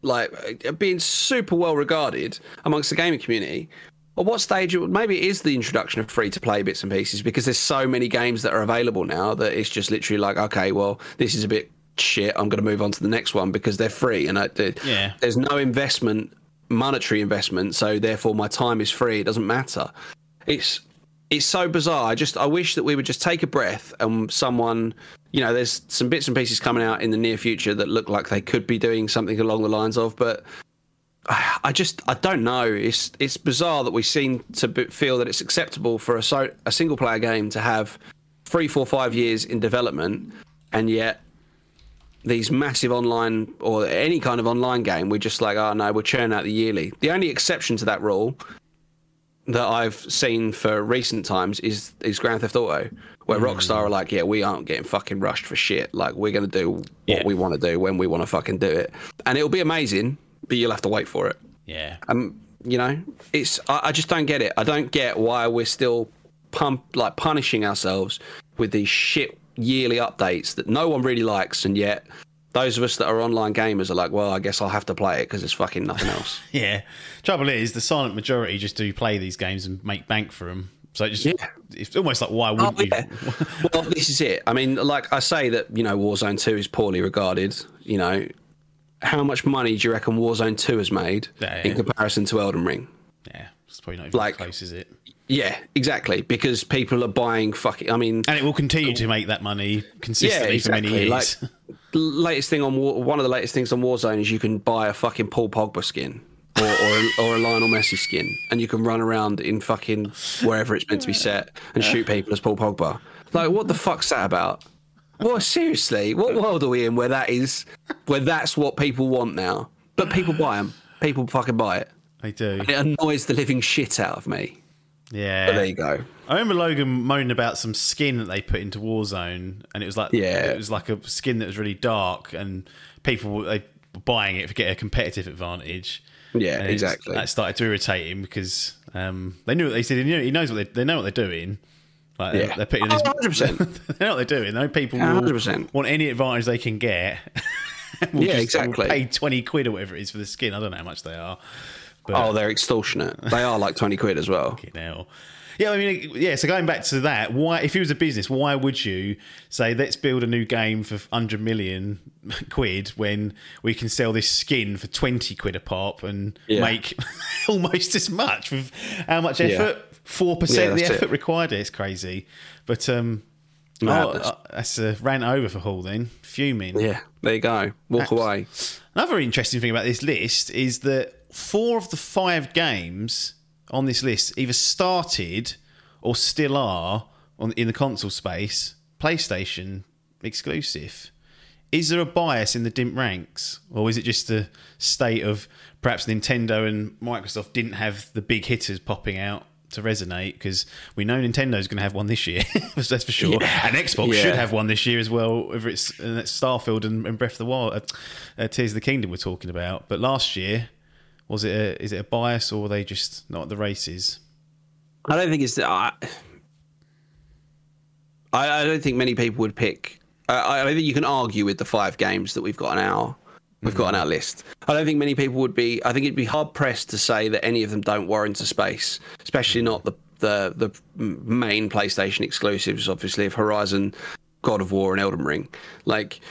like uh, being super well regarded amongst the gaming community. At what stage? Maybe it is the introduction of free to play bits and pieces because there's so many games that are available now that it's just literally like, okay, well, this is a bit shit. I'm going to move on to the next one because they're free and I, Yeah. there's no investment, monetary investment, so therefore my time is free. It doesn't matter. It's it's so bizarre. I just I wish that we would just take a breath and someone, you know, there's some bits and pieces coming out in the near future that look like they could be doing something along the lines of, but I just I don't know. It's it's bizarre that we seem to feel that it's acceptable for a so, a single player game to have three, four, five years in development, and yet these massive online or any kind of online game, we're just like, oh no, we're churning out the yearly. The only exception to that rule that I've seen for recent times is is Grand Theft Auto, where Rockstar are like, yeah, we aren't getting fucking rushed for shit. Like we're gonna do what Yeah. we want to do when we want to fucking do it, and it'll be amazing, but you'll have to wait for it. Yeah. Um, you know, it's I, I just don't get it. I don't get why we're still pump like punishing ourselves with these shit yearly updates that no one really likes, and yet those of us that are online gamers are like, well, I guess I'll have to play it because there's fucking nothing else. Yeah. Trouble is, the silent majority just do play these games and make bank for them. So it just, Yeah. it's almost like, why Oh, wouldn't you? yeah. well, this is it. I mean, like I say that you know Warzone Two is poorly regarded. You know, how much money do you reckon Warzone Two has made Yeah, in comparison to Elden Ring? Yeah. It's probably not even Like- close, is it? Yeah, exactly. Because people are buying fucking. I mean, And it will continue to oh. make that money consistently for many years. Like, latest thing on one of the latest things on Warzone is you can buy a fucking Paul Pogba skin. Or, or, or a Lionel Messi skin, and you can run around in fucking wherever it's meant to be set and shoot people as Paul Pogba. Like, what the fuck's that about? Well, seriously, what world are we in where that is, where that's what people want now? But people buy them. People fucking buy it. they do. It annoys the living shit out of me. Yeah. But there you go. I remember Logan moaning about some skin that they put into Warzone, and it was like Yeah. it was like a skin that was really dark, and people were they were buying it to get a competitive advantage. Yeah, And exactly. That started to irritate him because um, they knew what they said. He, knew, he knows what they, they know what they're doing. Like they're, Yeah. they're putting Oh, this. 100%. they know what they're doing. They know people 100%. want any advantage they can get. Will Yeah, will exactly. Pay twenty quid or whatever it is for the skin. I don't know how much they are. But Oh, they're extortionate. They are like 20 quid as well. Hell. Yeah, I mean, yeah. So going back to that, why, if it was a business, why would you say let's build a new game for hundred million quid when we can sell this skin for twenty quid a pop and Yeah. make almost as much with how much effort? Four Yeah, percent of the effort it. required. It's crazy, but um, oh, Madness. uh, that's a ran over for Hall then, fuming. Yeah, there you go. Walk away. Another interesting thing about this list is that four of the five games on this list either started or still are on in the console space PlayStation exclusive. Is there a bias in the DIMP ranks, or is it just a state of perhaps Nintendo and Microsoft didn't have the big hitters popping out to resonate because we know Nintendo's going to have one this year, that's for sure. Yeah. And Xbox Yeah. should have one this year as well, whether it's, uh, Starfield and, and Breath of the Wild, uh, uh, Tears of the Kingdom we're talking about. But last year, was it a, is it a bias or were they just not the races? I don't think it's. I, I don't think many people would pick. I I don't think you can argue with the five games that we've got on our we've got on our mm-hmm. list. I don't think many people would be. I think it'd be hard pressed to say that any of them don't warrant a space, especially not the the the main PlayStation exclusives, obviously of Horizon, God of War, and Elden Ring. Like.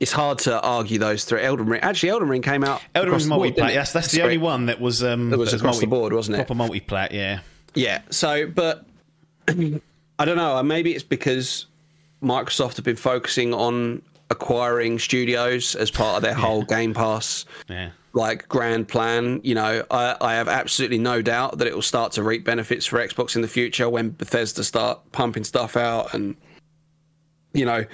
It's hard to argue those three. Elden Ring, actually, Elden Ring came out. Elden across Ring's board, multiplayer. didn't? That's that's the Sorry. only one that was um That was across the board, wasn't it? Proper multiplat, yeah. Yeah. So, but I don't know. Maybe it's because Microsoft have been focusing on acquiring studios as part of their whole Game Pass Yeah. like grand plan. You know, I, I have absolutely no doubt that it will start to reap benefits for Xbox in the future when Bethesda start pumping stuff out, and you know,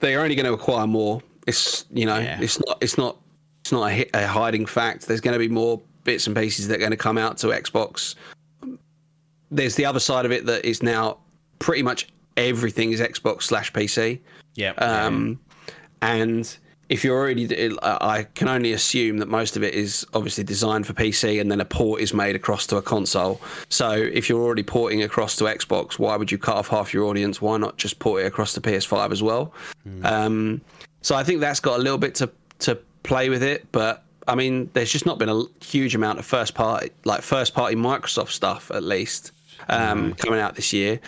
they're only going to acquire more. It's you know, Yeah. it's not it's not it's not a, a hiding fact. There's going to be more bits and pieces that are going to come out to Xbox. There's the other side of it that is now pretty much everything is Xbox slash PC. Yeah. Um, and if you're already, I can only assume that most of it is obviously designed for PC, and then a port is made across to a console. So if you're already porting across to Xbox, why would you cut off half your audience? Why not just port it across to PS5 as well? Um, so I think that's got a little bit to to play with it, but. I mean, there's just not been a huge amount of first party, like first party Microsoft stuff, at least, um, coming out this year.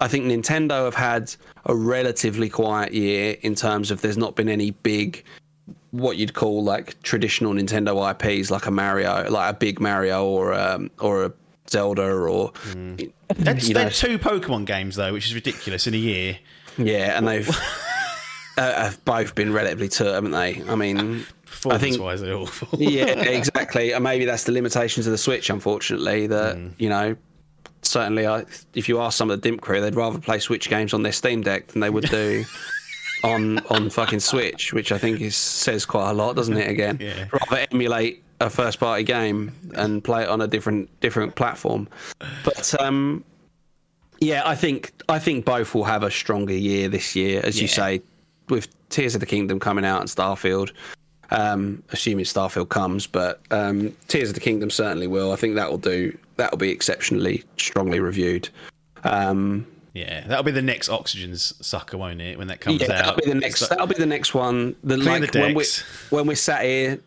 I think Nintendo have had a relatively quiet year in terms of there's not been any big, what you'd call like traditional Nintendo IPs, like a Mario, like a big Mario or um, or a Zelda or That's, you know, they're two Pokemon games though, which is ridiculous in a year. yeah, and they've uh, have both been relatively tough, haven't they? I mean, I think Performance-wise, they're awful. yeah, exactly. And maybe that's the limitations of the Switch, unfortunately. That you know, certainly, I, if you ask some of the Dimp crew, they'd rather play Switch games on their Steam Deck than they would do on on fucking Switch, which I think is says quite a lot, doesn't it? Again, Yeah. rather emulate a first party game and play it on a different different platform. But um, yeah, I think I think both will have a stronger year this year, as you say, with Tears of the Kingdom coming out and Starfield. Um, assuming Starfield comes, but um, Tears of the Kingdom certainly will. I think that will do. That will be exceptionally strongly reviewed. Um, Yeah, that'll be the next Oxygen's sucker, won't it? When that comes yeah, out, that'll be the next. That'll be the next one. The, like the when we when we're sat here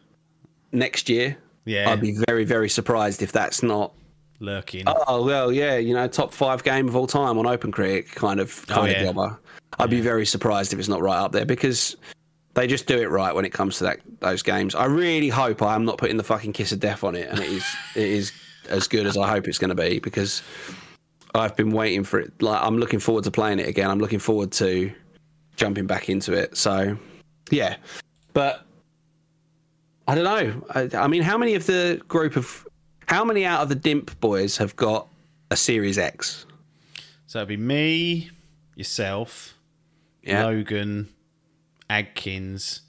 next year, Yeah. I'd be very very surprised if that's not. lurking. Oh well, yeah, you know, top five game of all time on OpenCritic kind of kind Oh, yeah. of jobber. I'd be very surprised if it's not right up there because they just do it right when it comes to that those games. I really hope I am not putting the fucking kiss of death on it, and it is it is as good as I hope it's going to be because I've been waiting for it. Like I'm looking forward to playing it again. I'm looking forward to jumping back into it. So yeah, but I don't know. I, I mean, how many of the group of how many out of the Dimp boys have got a Series X? So it'd be me, yourself, Yeah. Logan, Adkins.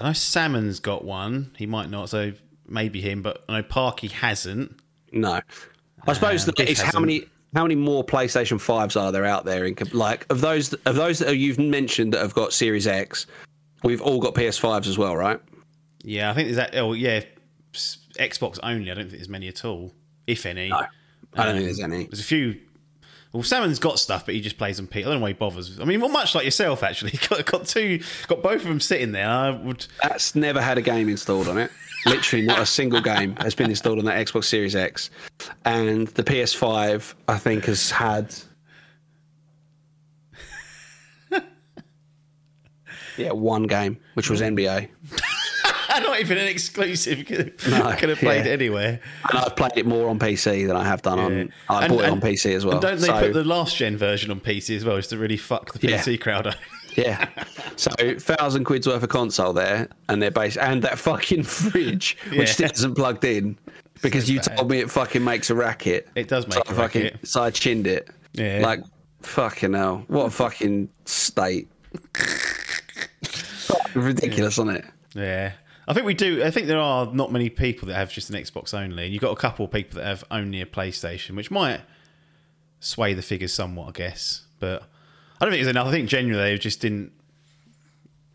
I know Salmon's got one. He might not, so maybe him. But I know Parky hasn't. No. I suppose Um, it's how many how many more PlayStation fives are there out there? In like of those of those that you've mentioned that have got Series X, we've all got PS5s as well, right? Yeah, I think there's that. Oh, yeah, Xbox only. I don't think there's many at all, if any. No, I don't Um, think there's any. There's a few. Well, Salmon's got stuff, but he just plays on P. I don't know why he bothers. I mean, well, much like yourself, actually. Got, got two, got both of them sitting there. I would. That's never had a game installed on it. Literally, not a single game has been installed on that Xbox Series X, and the PS5 I think has had. Yeah, one game, which was NBA. Not even an exclusive. No, I could have played yeah. it anywhere. And I've played it more on PC than I have done on. I And- bought it on PC as well. And don't they so- put the last gen version on PC as well, just to really fuck the Yeah. PC crowd up? Yeah. So thousand quid's worth of console there, and they're based, and that fucking fridge which Yeah. still isn't plugged in because you told me it fucking makes a racket. It does make so a I fucking, racket. So I chinned it. Yeah. Like fucking hell, what a fucking state. Ridiculous, isn't it? Yeah. I think we do. I think there are not many people that have just an Xbox only, and you've got a couple of people that have only a PlayStation, which might sway the figures somewhat, I guess. But I don't think it's enough. I think generally they just didn't.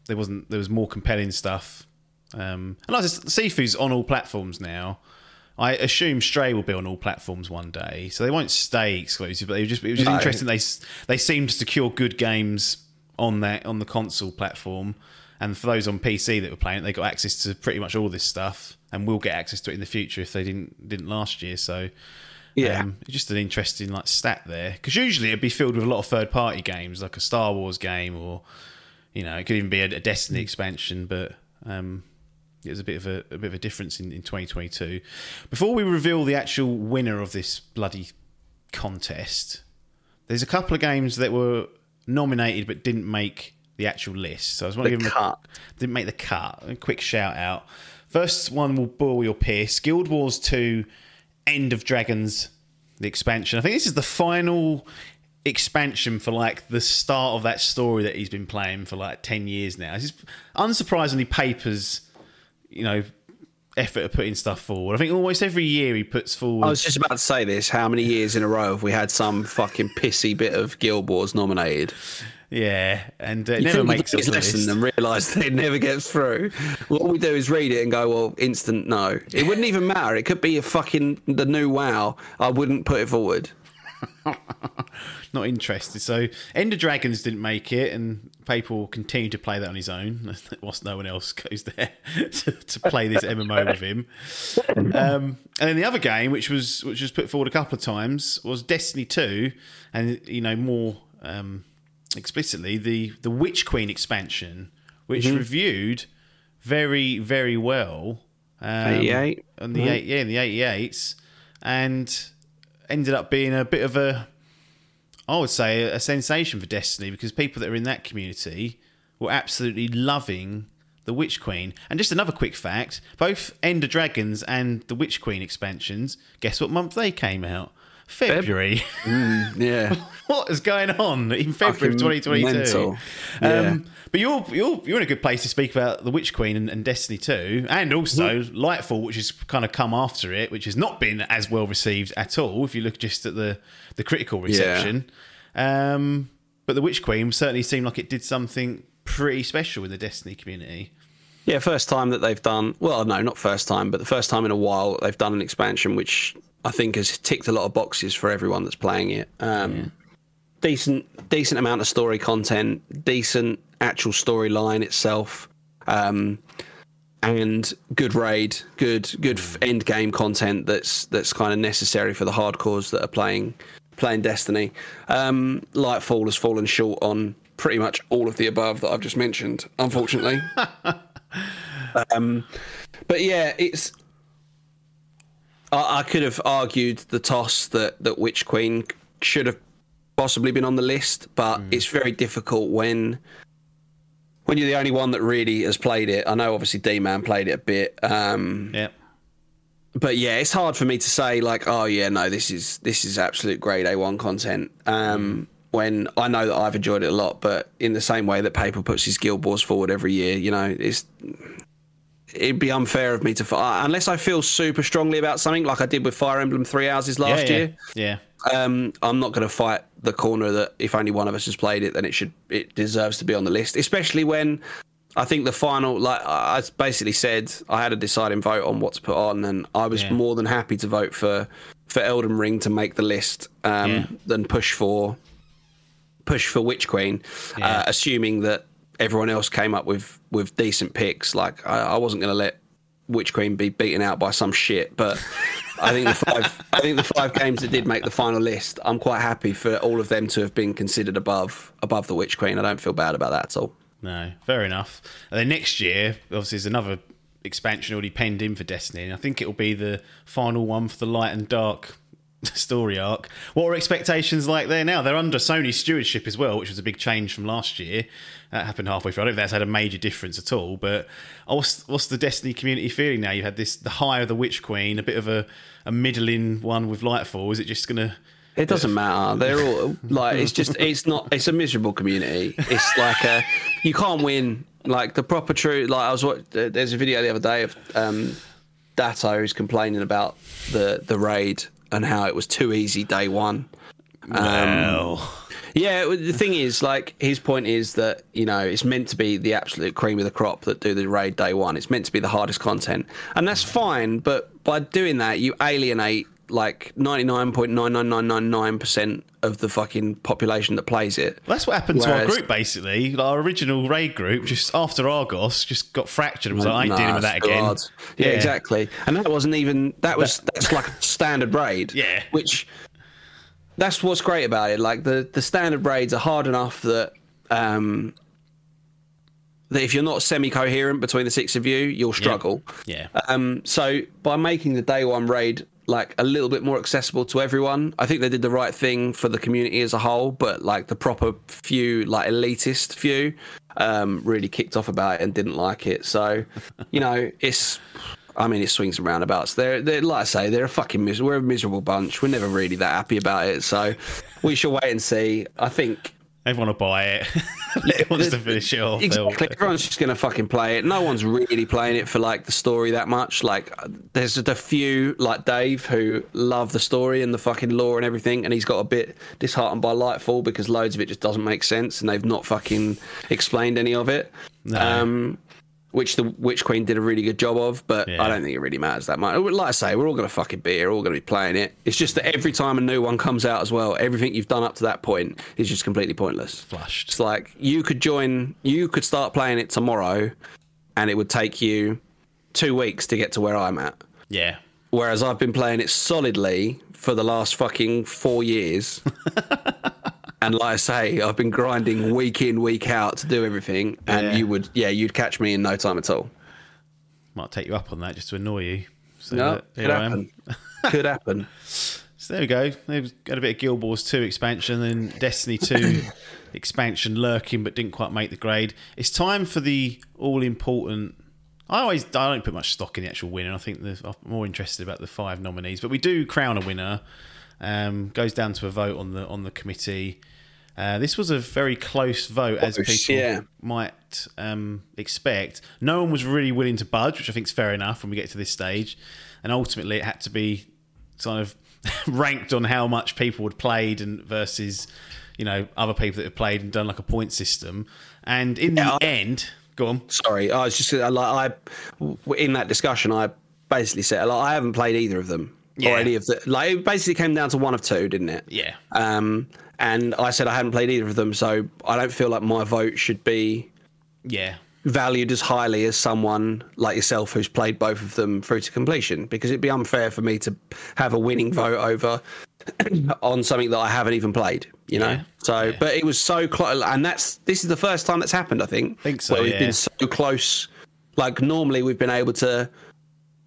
There wasn't. There was more compelling stuff. Um, and like I said, Sifu's on all platforms now. I assume Stray will be on all platforms one day, so they won't stay exclusive. But it was just, it was just No. interesting. They they seem to secure good games on that on the console platform, and for those on PC that were playing it, they got access to pretty much all this stuff, and will get access to it in the future if they didn't didn't last year. So Yeah. um, just an interesting like stat there because usually it'd be filled with a lot of third party games like a Star Wars game or you know it could even be a, a Destiny expansion, but um, it was a bit of a, a bit of a difference in, in 2022. Before we reveal the actual winner of this bloody contest, there's a couple of games that were nominated but didn't make the actual list. So I just want to give them cut. a, didn't make the cut. A quick shout out. First one will bore your pierce. Guild Wars 2 End of Dragons, the expansion. I think this is the final expansion for like the start of that story that he's been playing for like 10 years now. This is unsurprisingly papers, you know, effort of putting stuff forward. I think almost every year he puts forward I was just about to say this. How many years in a row have we had some fucking pissy bit of Guild Wars nominated? Yeah, and uh, it You never makes it his on the lesson list. and realise that it never gets through. What we do is read it and go, well, instant no. It wouldn't even matter. It could be a fucking the new WoW. I wouldn't put it forward. not interested. So End of Dragons didn't make it, and people continue to play that on his own, whilst no one else goes there to, to play this MMO with him. Um, and then the other game, which was which was put forward a couple of times, was Destiny Two, and you know more um, explicitly the the Witch Queen expansion, which reviewed very very well. Um, 88? on the eight, yeah, in the eighty eights, and ended up being a bit of a I would say a sensation for Destiny because people that are in that community were absolutely loving the Witch Queen. And just another quick fact: both End of Dragons and the Witch Queen expansions. Guess what month they came out? February. Yeah. what is going on in February of 2022? Yeah. Um, but you're you're you're in a good place to speak about the Witch Queen and, and Destiny 2, and also Mm-hmm. Lightfall, which has kind of come after it, which has not been as well received at all. If you look just at the the critical reception, um, but the Witch Queen certainly seemed like it did something pretty special in the Destiny community. Yeah, first time that they've done. Well, no, not first time, but the first time in a while they've done an expansion, which I think has ticked a lot of boxes for everyone that's playing it. Um, Decent, decent amount of story content, decent actual storyline itself, um, and good raid, good good end game content that's that's kind of necessary for the hardcores that are playing playing Destiny. Um, Lightfall has fallen short on pretty much all of the above that I've just mentioned, unfortunately. Um, but yeah, it's. I, I could have argued the toss that that Witch Queen should have possibly been on the list, but it's very difficult when when you're the only one that really has played it. I know obviously D Man played it a bit, um, Yeah. but yeah, it's hard for me to say like, oh yeah, no, this is this is absolute grade A one content. Um, when I know that I've enjoyed it a lot, but in the same way that Paper puts his Guild Wars forward every year, you know, it's it'd be unfair of me to uh, unless I feel super strongly about something, like I did with Fire Emblem Three Houses last yeah, year. Yeah. Um, I'm not going to fight the corner that if only one of us has played it, then it should it deserves to be on the list. Especially when I think the final, like I basically said, I had a deciding vote on what to put on, and I was Yeah. more than happy to vote for for Elden Ring to make the list um, Yeah. than push for push for Witch Queen, Yeah. uh, assuming that everyone else came up with with decent picks. Like I, I wasn't going to let Witch Queen be beaten out by some shit, but I think the five I think the five games that did make the final list, I'm quite happy for all of them to have been considered above above the Witch Queen. I don't feel bad about that at all. No, fair enough. And then next year, obviously, there's another expansion already penned in for Destiny, and I think it'll be the final one for the light and dark story arc. What are expectations like there now? They're under Sony stewardship as well, which was a big change from last year. That happened halfway through. I don't think that's had a major difference at all. But what's, what's the Destiny community feeling now? You had this the high of the Witch Queen, a bit of a, a middling one with Lightfall. Is it just gonna? It doesn't matter. They're all like it's just it's not it's a miserable community. It's like a you can't win Like the proper true. Like I was. wa- There's a video the other day of um, Datto who's complaining about the the raid and how it was too easy day one. well, um, Yeah, the thing is, like, his point is that you know it's meant to be the absolute cream of the crop that do the raid day one. It's meant to be the hardest content, and that's fine. But by doing that, you alienate like ninety nine point nine nine nine nine nine percent of the fucking population that plays it. that's what happened to our group basically. Our original raid group, just after Argos, just got fractured. and was like, I ain't Nah, dealing with that again. hard. Yeah, exactly. And that wasn't even that was that's like a standard raid. Yeah. Which that's what's great about it. Like the the standard raids are hard enough that um that if you're not semi coherent between the six of you, you'll struggle. Yeah. Um, so by making the day one raid like a little bit more accessible to everyone, I think they did the right thing for the community as a whole. But like the proper few, like elitist few, um, really kicked off about it and didn't like it. So, you know, it's. I mean, it swings and roundabouts. They're, they're like I say, they're a fucking mis- we're a miserable bunch. We're never really that happy about it. So, we shall wait and see. I think Everyone will buy it. It wants to finish it off. Exactly. Everyone's just going to fucking play it. No one's really playing it for like the story that much. Like, there's a few like Dave who love the story and the fucking lore and everything, and he's got a bit disheartened by Lightfall because loads of it just doesn't make sense and they've not fucking explained any of it. No. Um, which the Witch Queen did a really good job of, but Yeah. I don't think it really matters that much. Like I say, we're all going to fucking be here, we're all going to be playing it. It's just that every time a new one comes out as well, everything you've done up to that point is just completely pointless. Flushed. It's like you could join, you could start playing it tomorrow, and it would take you two weeks to get to where I'm at. Yeah. Whereas I've been playing it solidly for the last fucking four years. and like I say, I've been grinding week in, week out to do everything. And Yeah. you would, yeah, you'd catch me in no time at all. Might take you up on that just to annoy you. So No, could I happen. could happen. So there we go. They've got a bit of Guild Wars 2 expansion and Destiny 2 expansion lurking, but didn't quite make the grade. It's time for the all important. I always I don't put much stock in the actual winner. I think the, I'm more interested about the five nominees, but we do crown a winner. Um, goes down to a vote on the on the committee. Uh, this was a very close vote, as people yeah. might um, expect. No one was really willing to budge, which I think is fair enough when we get to this stage. And ultimately, it had to be sort of ranked on how much people had played and versus, you know, other people that have played and done like a point system. And in Yeah, the I- end, go on. Sorry, I was just uh, like I in that discussion. I basically said like I haven't played either of them Yeah. or any of the. Like it basically came down to one of two, didn't it? Yeah. Um, and I said I hadn't played either of them, so I don't feel like my vote should be Yeah. valued as highly as someone like yourself who's played both of them through to completion because it'd be unfair for me to have a winning vote over on something that I haven't even played, you know. Yeah, So, yeah. but it was so close, and that's this is the first time that's happened. I think. Think so, Where we've been so close. Like normally, we've been able to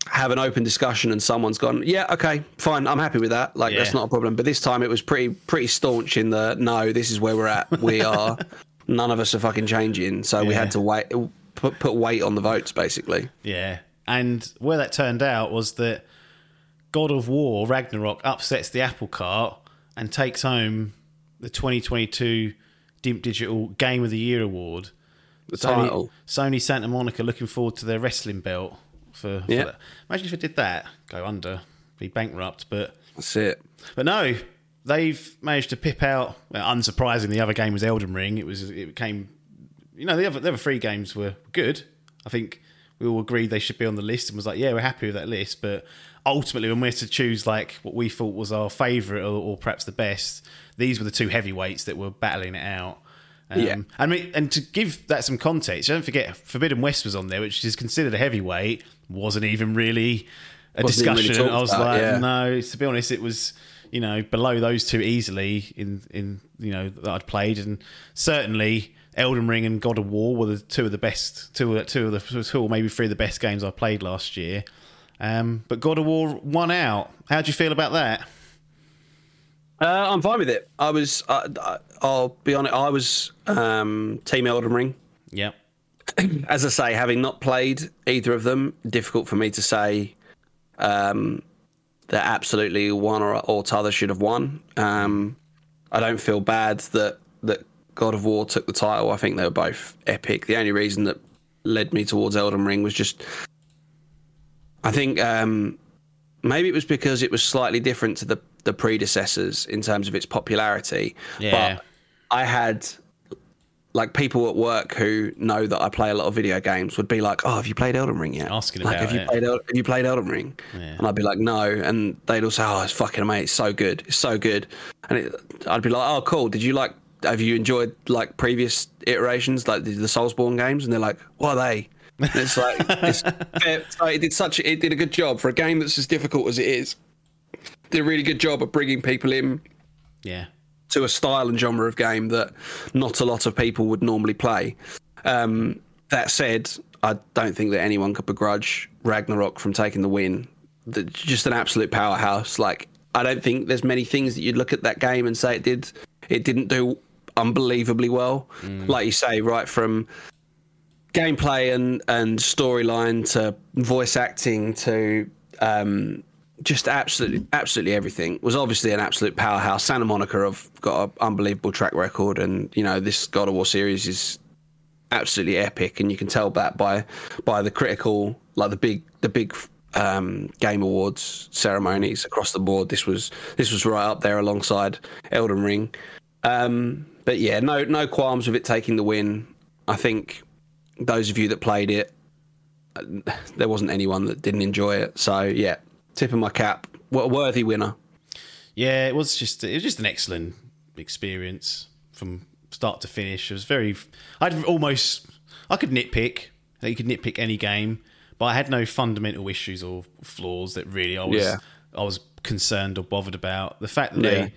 have an open discussion, and someone's gone, "Yeah, okay, fine, I'm happy with that. Like that's not a problem." But this time, it was pretty pretty staunch in the no. This is where we're at. We are. none of us are fucking changing, so we had to wait. Put, put weight on the votes, basically. Yeah. And where that turned out was that God of War Ragnarok upsets the apple cart and takes home the 2022 Dimp Digital Game of the Year award. The Sony, title. Sony Santa Monica looking forward to their wrestling belt for, for Yeah. that. Imagine if it did that, go under, be bankrupt. But That's it. but no, they've managed to pip out. Well, unsurprising, the other game was Elden Ring. It was it came, you know, the other the other three games were good. I think we all agreed they should be on the list and was like, yeah, we're happy with that list. But ultimately, when we had to choose like what we thought was our favourite or, or perhaps the best, these were the two heavyweights that were battling it out. Um, Yeah. I mean, and to give that some context, don't forget Forbidden West was on there, which is considered a heavyweight, wasn't even really a Wasn't even really discussion. I was about, like, yeah. no, to be honest, it was you know below those two easily in in you know that I'd played, and certainly Elden Ring and God of War were the two of the best, two two of the two or maybe three of the best games I played last year. Um, but God of War won out. How do you feel about that? Uh, I'm fine with it. I was. I- I'll be honest. I was um, Team Elden Ring. Yep. As I say, having not played either of them, difficult for me to say um, that absolutely one or, or t'other should have won. Um, I don't feel bad that that God of War took the title. I think they were both epic. The only reason that led me towards Elden Ring was just. I think um, maybe it was because it was slightly different to the the predecessors in terms of its popularity. Yeah. But I had like people at work who know that I play a lot of video games would be like, "Oh, have you played Elden Ring yet?" Asking like, about have you it. played El- have you played Elden Ring? Yeah. And I'd be like, "No," and they'd all say, "Oh, it's fucking amazing! It's so good! It's so good!" And it, I'd be like, "Oh, cool! Did you like? Have you enjoyed like previous iterations, like the, the Soulsborne games?" And they're like, "What are they?" And it's like, it's, it's like it did such it did a good job for a game that's as difficult as it is. Did a really good job of bringing people in Yeah. to a style and genre of game that not a lot of people would normally play. Um, that said, I don't think that anyone could begrudge Ragnarok from taking the win. The, just an absolute powerhouse. Like I don't think there's many things that you'd look at that game and say it did it didn't do unbelievably well. Like you say, right from gameplay and and storyline to voice acting to um, just absolutely absolutely everything was obviously an absolute powerhouse. Santa Monica have got an unbelievable track record, and you know this God of War series is absolutely epic, and you can tell that by by the critical like the big the big um, game awards ceremonies across the board. This was this was right up there alongside Elden Ring. Um, but yeah, no no qualms with it taking the win. I think those of you that played it, uh, there wasn't anyone that didn't enjoy it. So yeah, tip of my cap. What a worthy winner. Yeah, it was just it was just an excellent experience from start to finish. It was very. I'd almost I could nitpick. You could nitpick any game, but I had no fundamental issues or flaws that really I was Yeah. I was concerned or bothered about. The fact that Yeah. they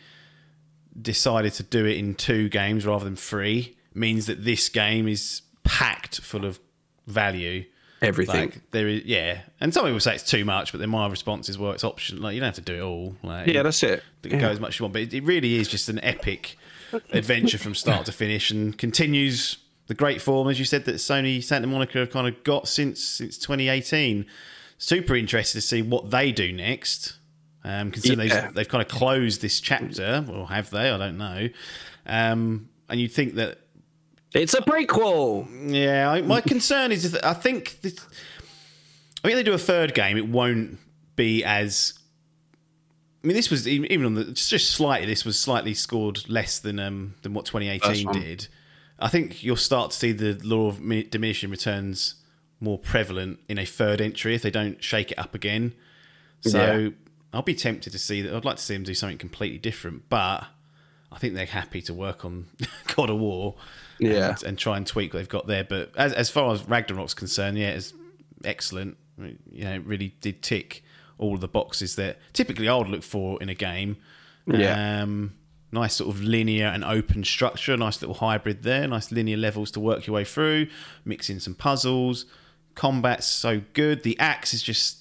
decided to do it in two games rather than three means that this game is packed full of value. Everything. Like there is, yeah, and some people say it's too much, but then my response is, well, it's optional. Like you don't have to do it all. Like, yeah, that's it. it Yeah. go as much as you want. But it, it really is just an epic adventure from start to finish, and continues the great form, as you said, that Sony Santa Monica have kind of got since since 2018. Super interested to see what they do next. Um, considering Yeah. they've, they've kind of closed this chapter, or have they? I don't know. Um, and you'd think that It's a prequel. yeah, I, my concern is that I think this, I think if they do a third game, it won't be as. I mean, this was even on the just slightly. This was slightly scored less than um than what 2018 did. I think you'll start to see the law of diminishing returns more prevalent in a third entry if they don't shake it up again. So Yeah. I'll be tempted to see that. I'd like to see them do something completely different, but I think they're happy to work on God of War Yeah. and, and try and tweak what they've got there. But as, as far as Ragnarok's concerned, yeah, it's excellent. You know, it really did tick all of the boxes that typically I would look for in a game. Yeah. Um, nice sort of linear and open structure, nice little hybrid there, nice linear levels to work your way through, mix in some puzzles. Combat's so good. The axe is just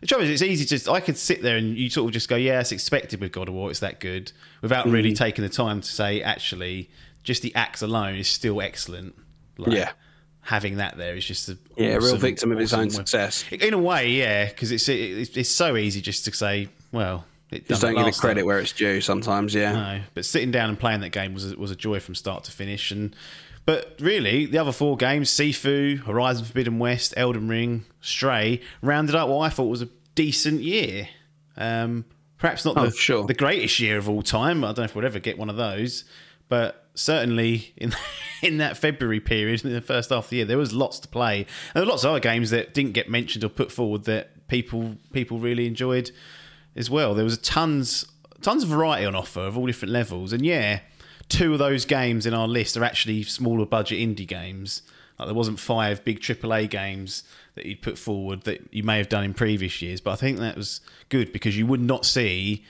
the trouble is, it's easy to just. I could sit there and you sort of just go, "Yeah, it's expected with God of War. It's that good," without really Mm. taking the time to say, actually, just the axe alone is still excellent. Like, Yeah. having that there is just a Yeah, real victim of his awesome own success. In a way, yeah, because it's, it's it's so easy just to say, "Well, it Just don't give it credit time. where it's due sometimes, yeah. No, but sitting down and playing that game was a, was a joy from start to finish. And but really, the other four games, Sifu, Horizon Forbidden West, Elden Ring, Stray, rounded up what I thought was a decent year. Um, perhaps not Oh, the, sure. the greatest year of all time. I don't know if we'll ever get one of those, but certainly in in that February period, in the first half of the year, there was lots to play. And there were lots of other games that didn't get mentioned or put forward that people people really enjoyed as well. There was tons tons of variety on offer of all different levels, and yeah, two of those games in our list are actually smaller budget indie games. Like there wasn't five big AAA games that you'd put forward that you may have done in previous years, but I think that was good because you would not see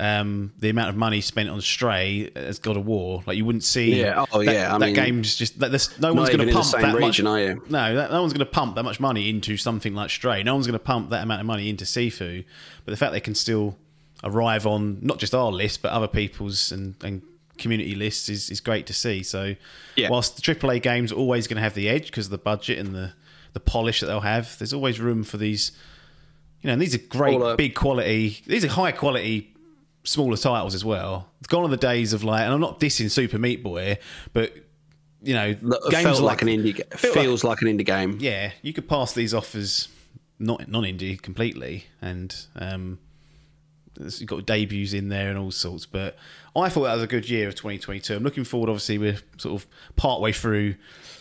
um, the amount of money spent on Stray as God of War. Like you wouldn't see. Yeah. Oh, that, yeah. I that mean, game's just that, there's, no one's going to pump that region, much. are you? No, that, no one's going to pump that much money into something like Stray. No one's going to pump that amount of money into Sifu. But the fact they can still arrive on not just our list but other people's and, and community lists is, is great to see. So, Yeah. whilst the AAA games are always going to have the edge because of the budget and the the polish that they'll have, there's always room for these. You know, and these are great, big quality. These are high quality, smaller titles as well. It's gone are the days of like, and I'm not dissing Super Meat Boy, but you know, That games felt like, an indie. felt like- Feels like, an indie game. yeah, you could pass these off as not non-indie completely, and um, you've got debuts in there and all sorts. But I thought that was a good year of 2022. I'm looking forward. Obviously, we're sort of part way through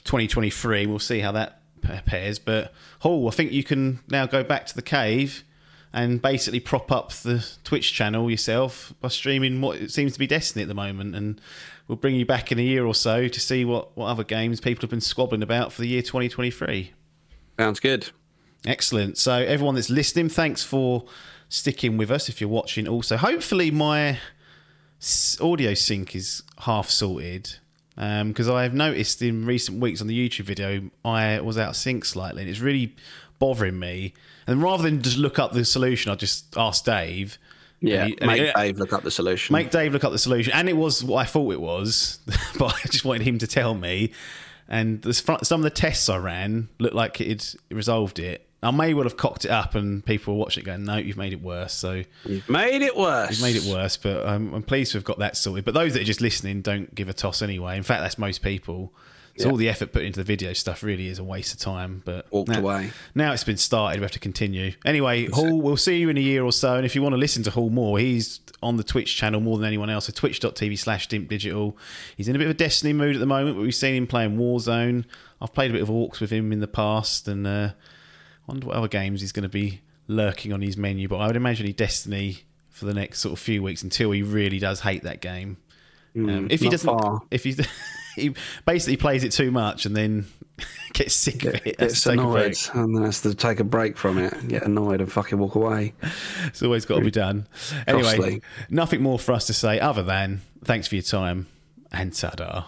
2023. We'll see how that pairs. But Hall, I think you can now go back to the cave and basically prop up the Twitch channel yourself by streaming what seems to be Destiny at the moment. And we'll bring you back in a year or so to see what, what other games people have been squabbling about for the year 2023. Sounds good. Excellent. So, everyone that's listening, thanks for sticking with us. If you're watching, also, hopefully, my audio sync is half sorted. Um, because I have noticed in recent weeks on the YouTube video, I was out of sync slightly, and it's really bothering me. And rather than just look up the solution, I just asked Dave. Yeah, he- make Dave look up the solution. Make Dave look up the solution, and it was what I thought it was, but I just wanted him to tell me. And fr- some of the tests I ran looked like it resolved it. I may well have cocked it up, and people were watching it going, "No, you've made it worse." So You've made it worse. you've made it worse, but um, I'm pleased to have got that sorted. But those that are just listening don't give a toss anyway. In fact, that's most people. So Yeah. all the effort put into the video stuff really is a waste of time. But Walked now, away. Now it's been started. We have to continue. Anyway, Hall, we'll see you in a year or so. And if you want to listen to Hall more, he's on the Twitch channel more than anyone else. So twitch.tv slash Dimp Digital. He's in a bit of a Destiny mood at the moment, but we've seen him playing Warzone. I've played a bit of Orcs with him in the past, and uh, wonder what other games he's going to be lurking on his menu. But I would imagine he Destiny for the next sort of few weeks until he really does hate that game. Um, if he not doesn't, far. if he he basically plays it too much and then gets sick of it, Gets to take a break. annoyed and then has to take a break from it, get annoyed and fucking walk away. It's always got to be done. Anyway, Costly. nothing more for us to say other than thanks for your time and ta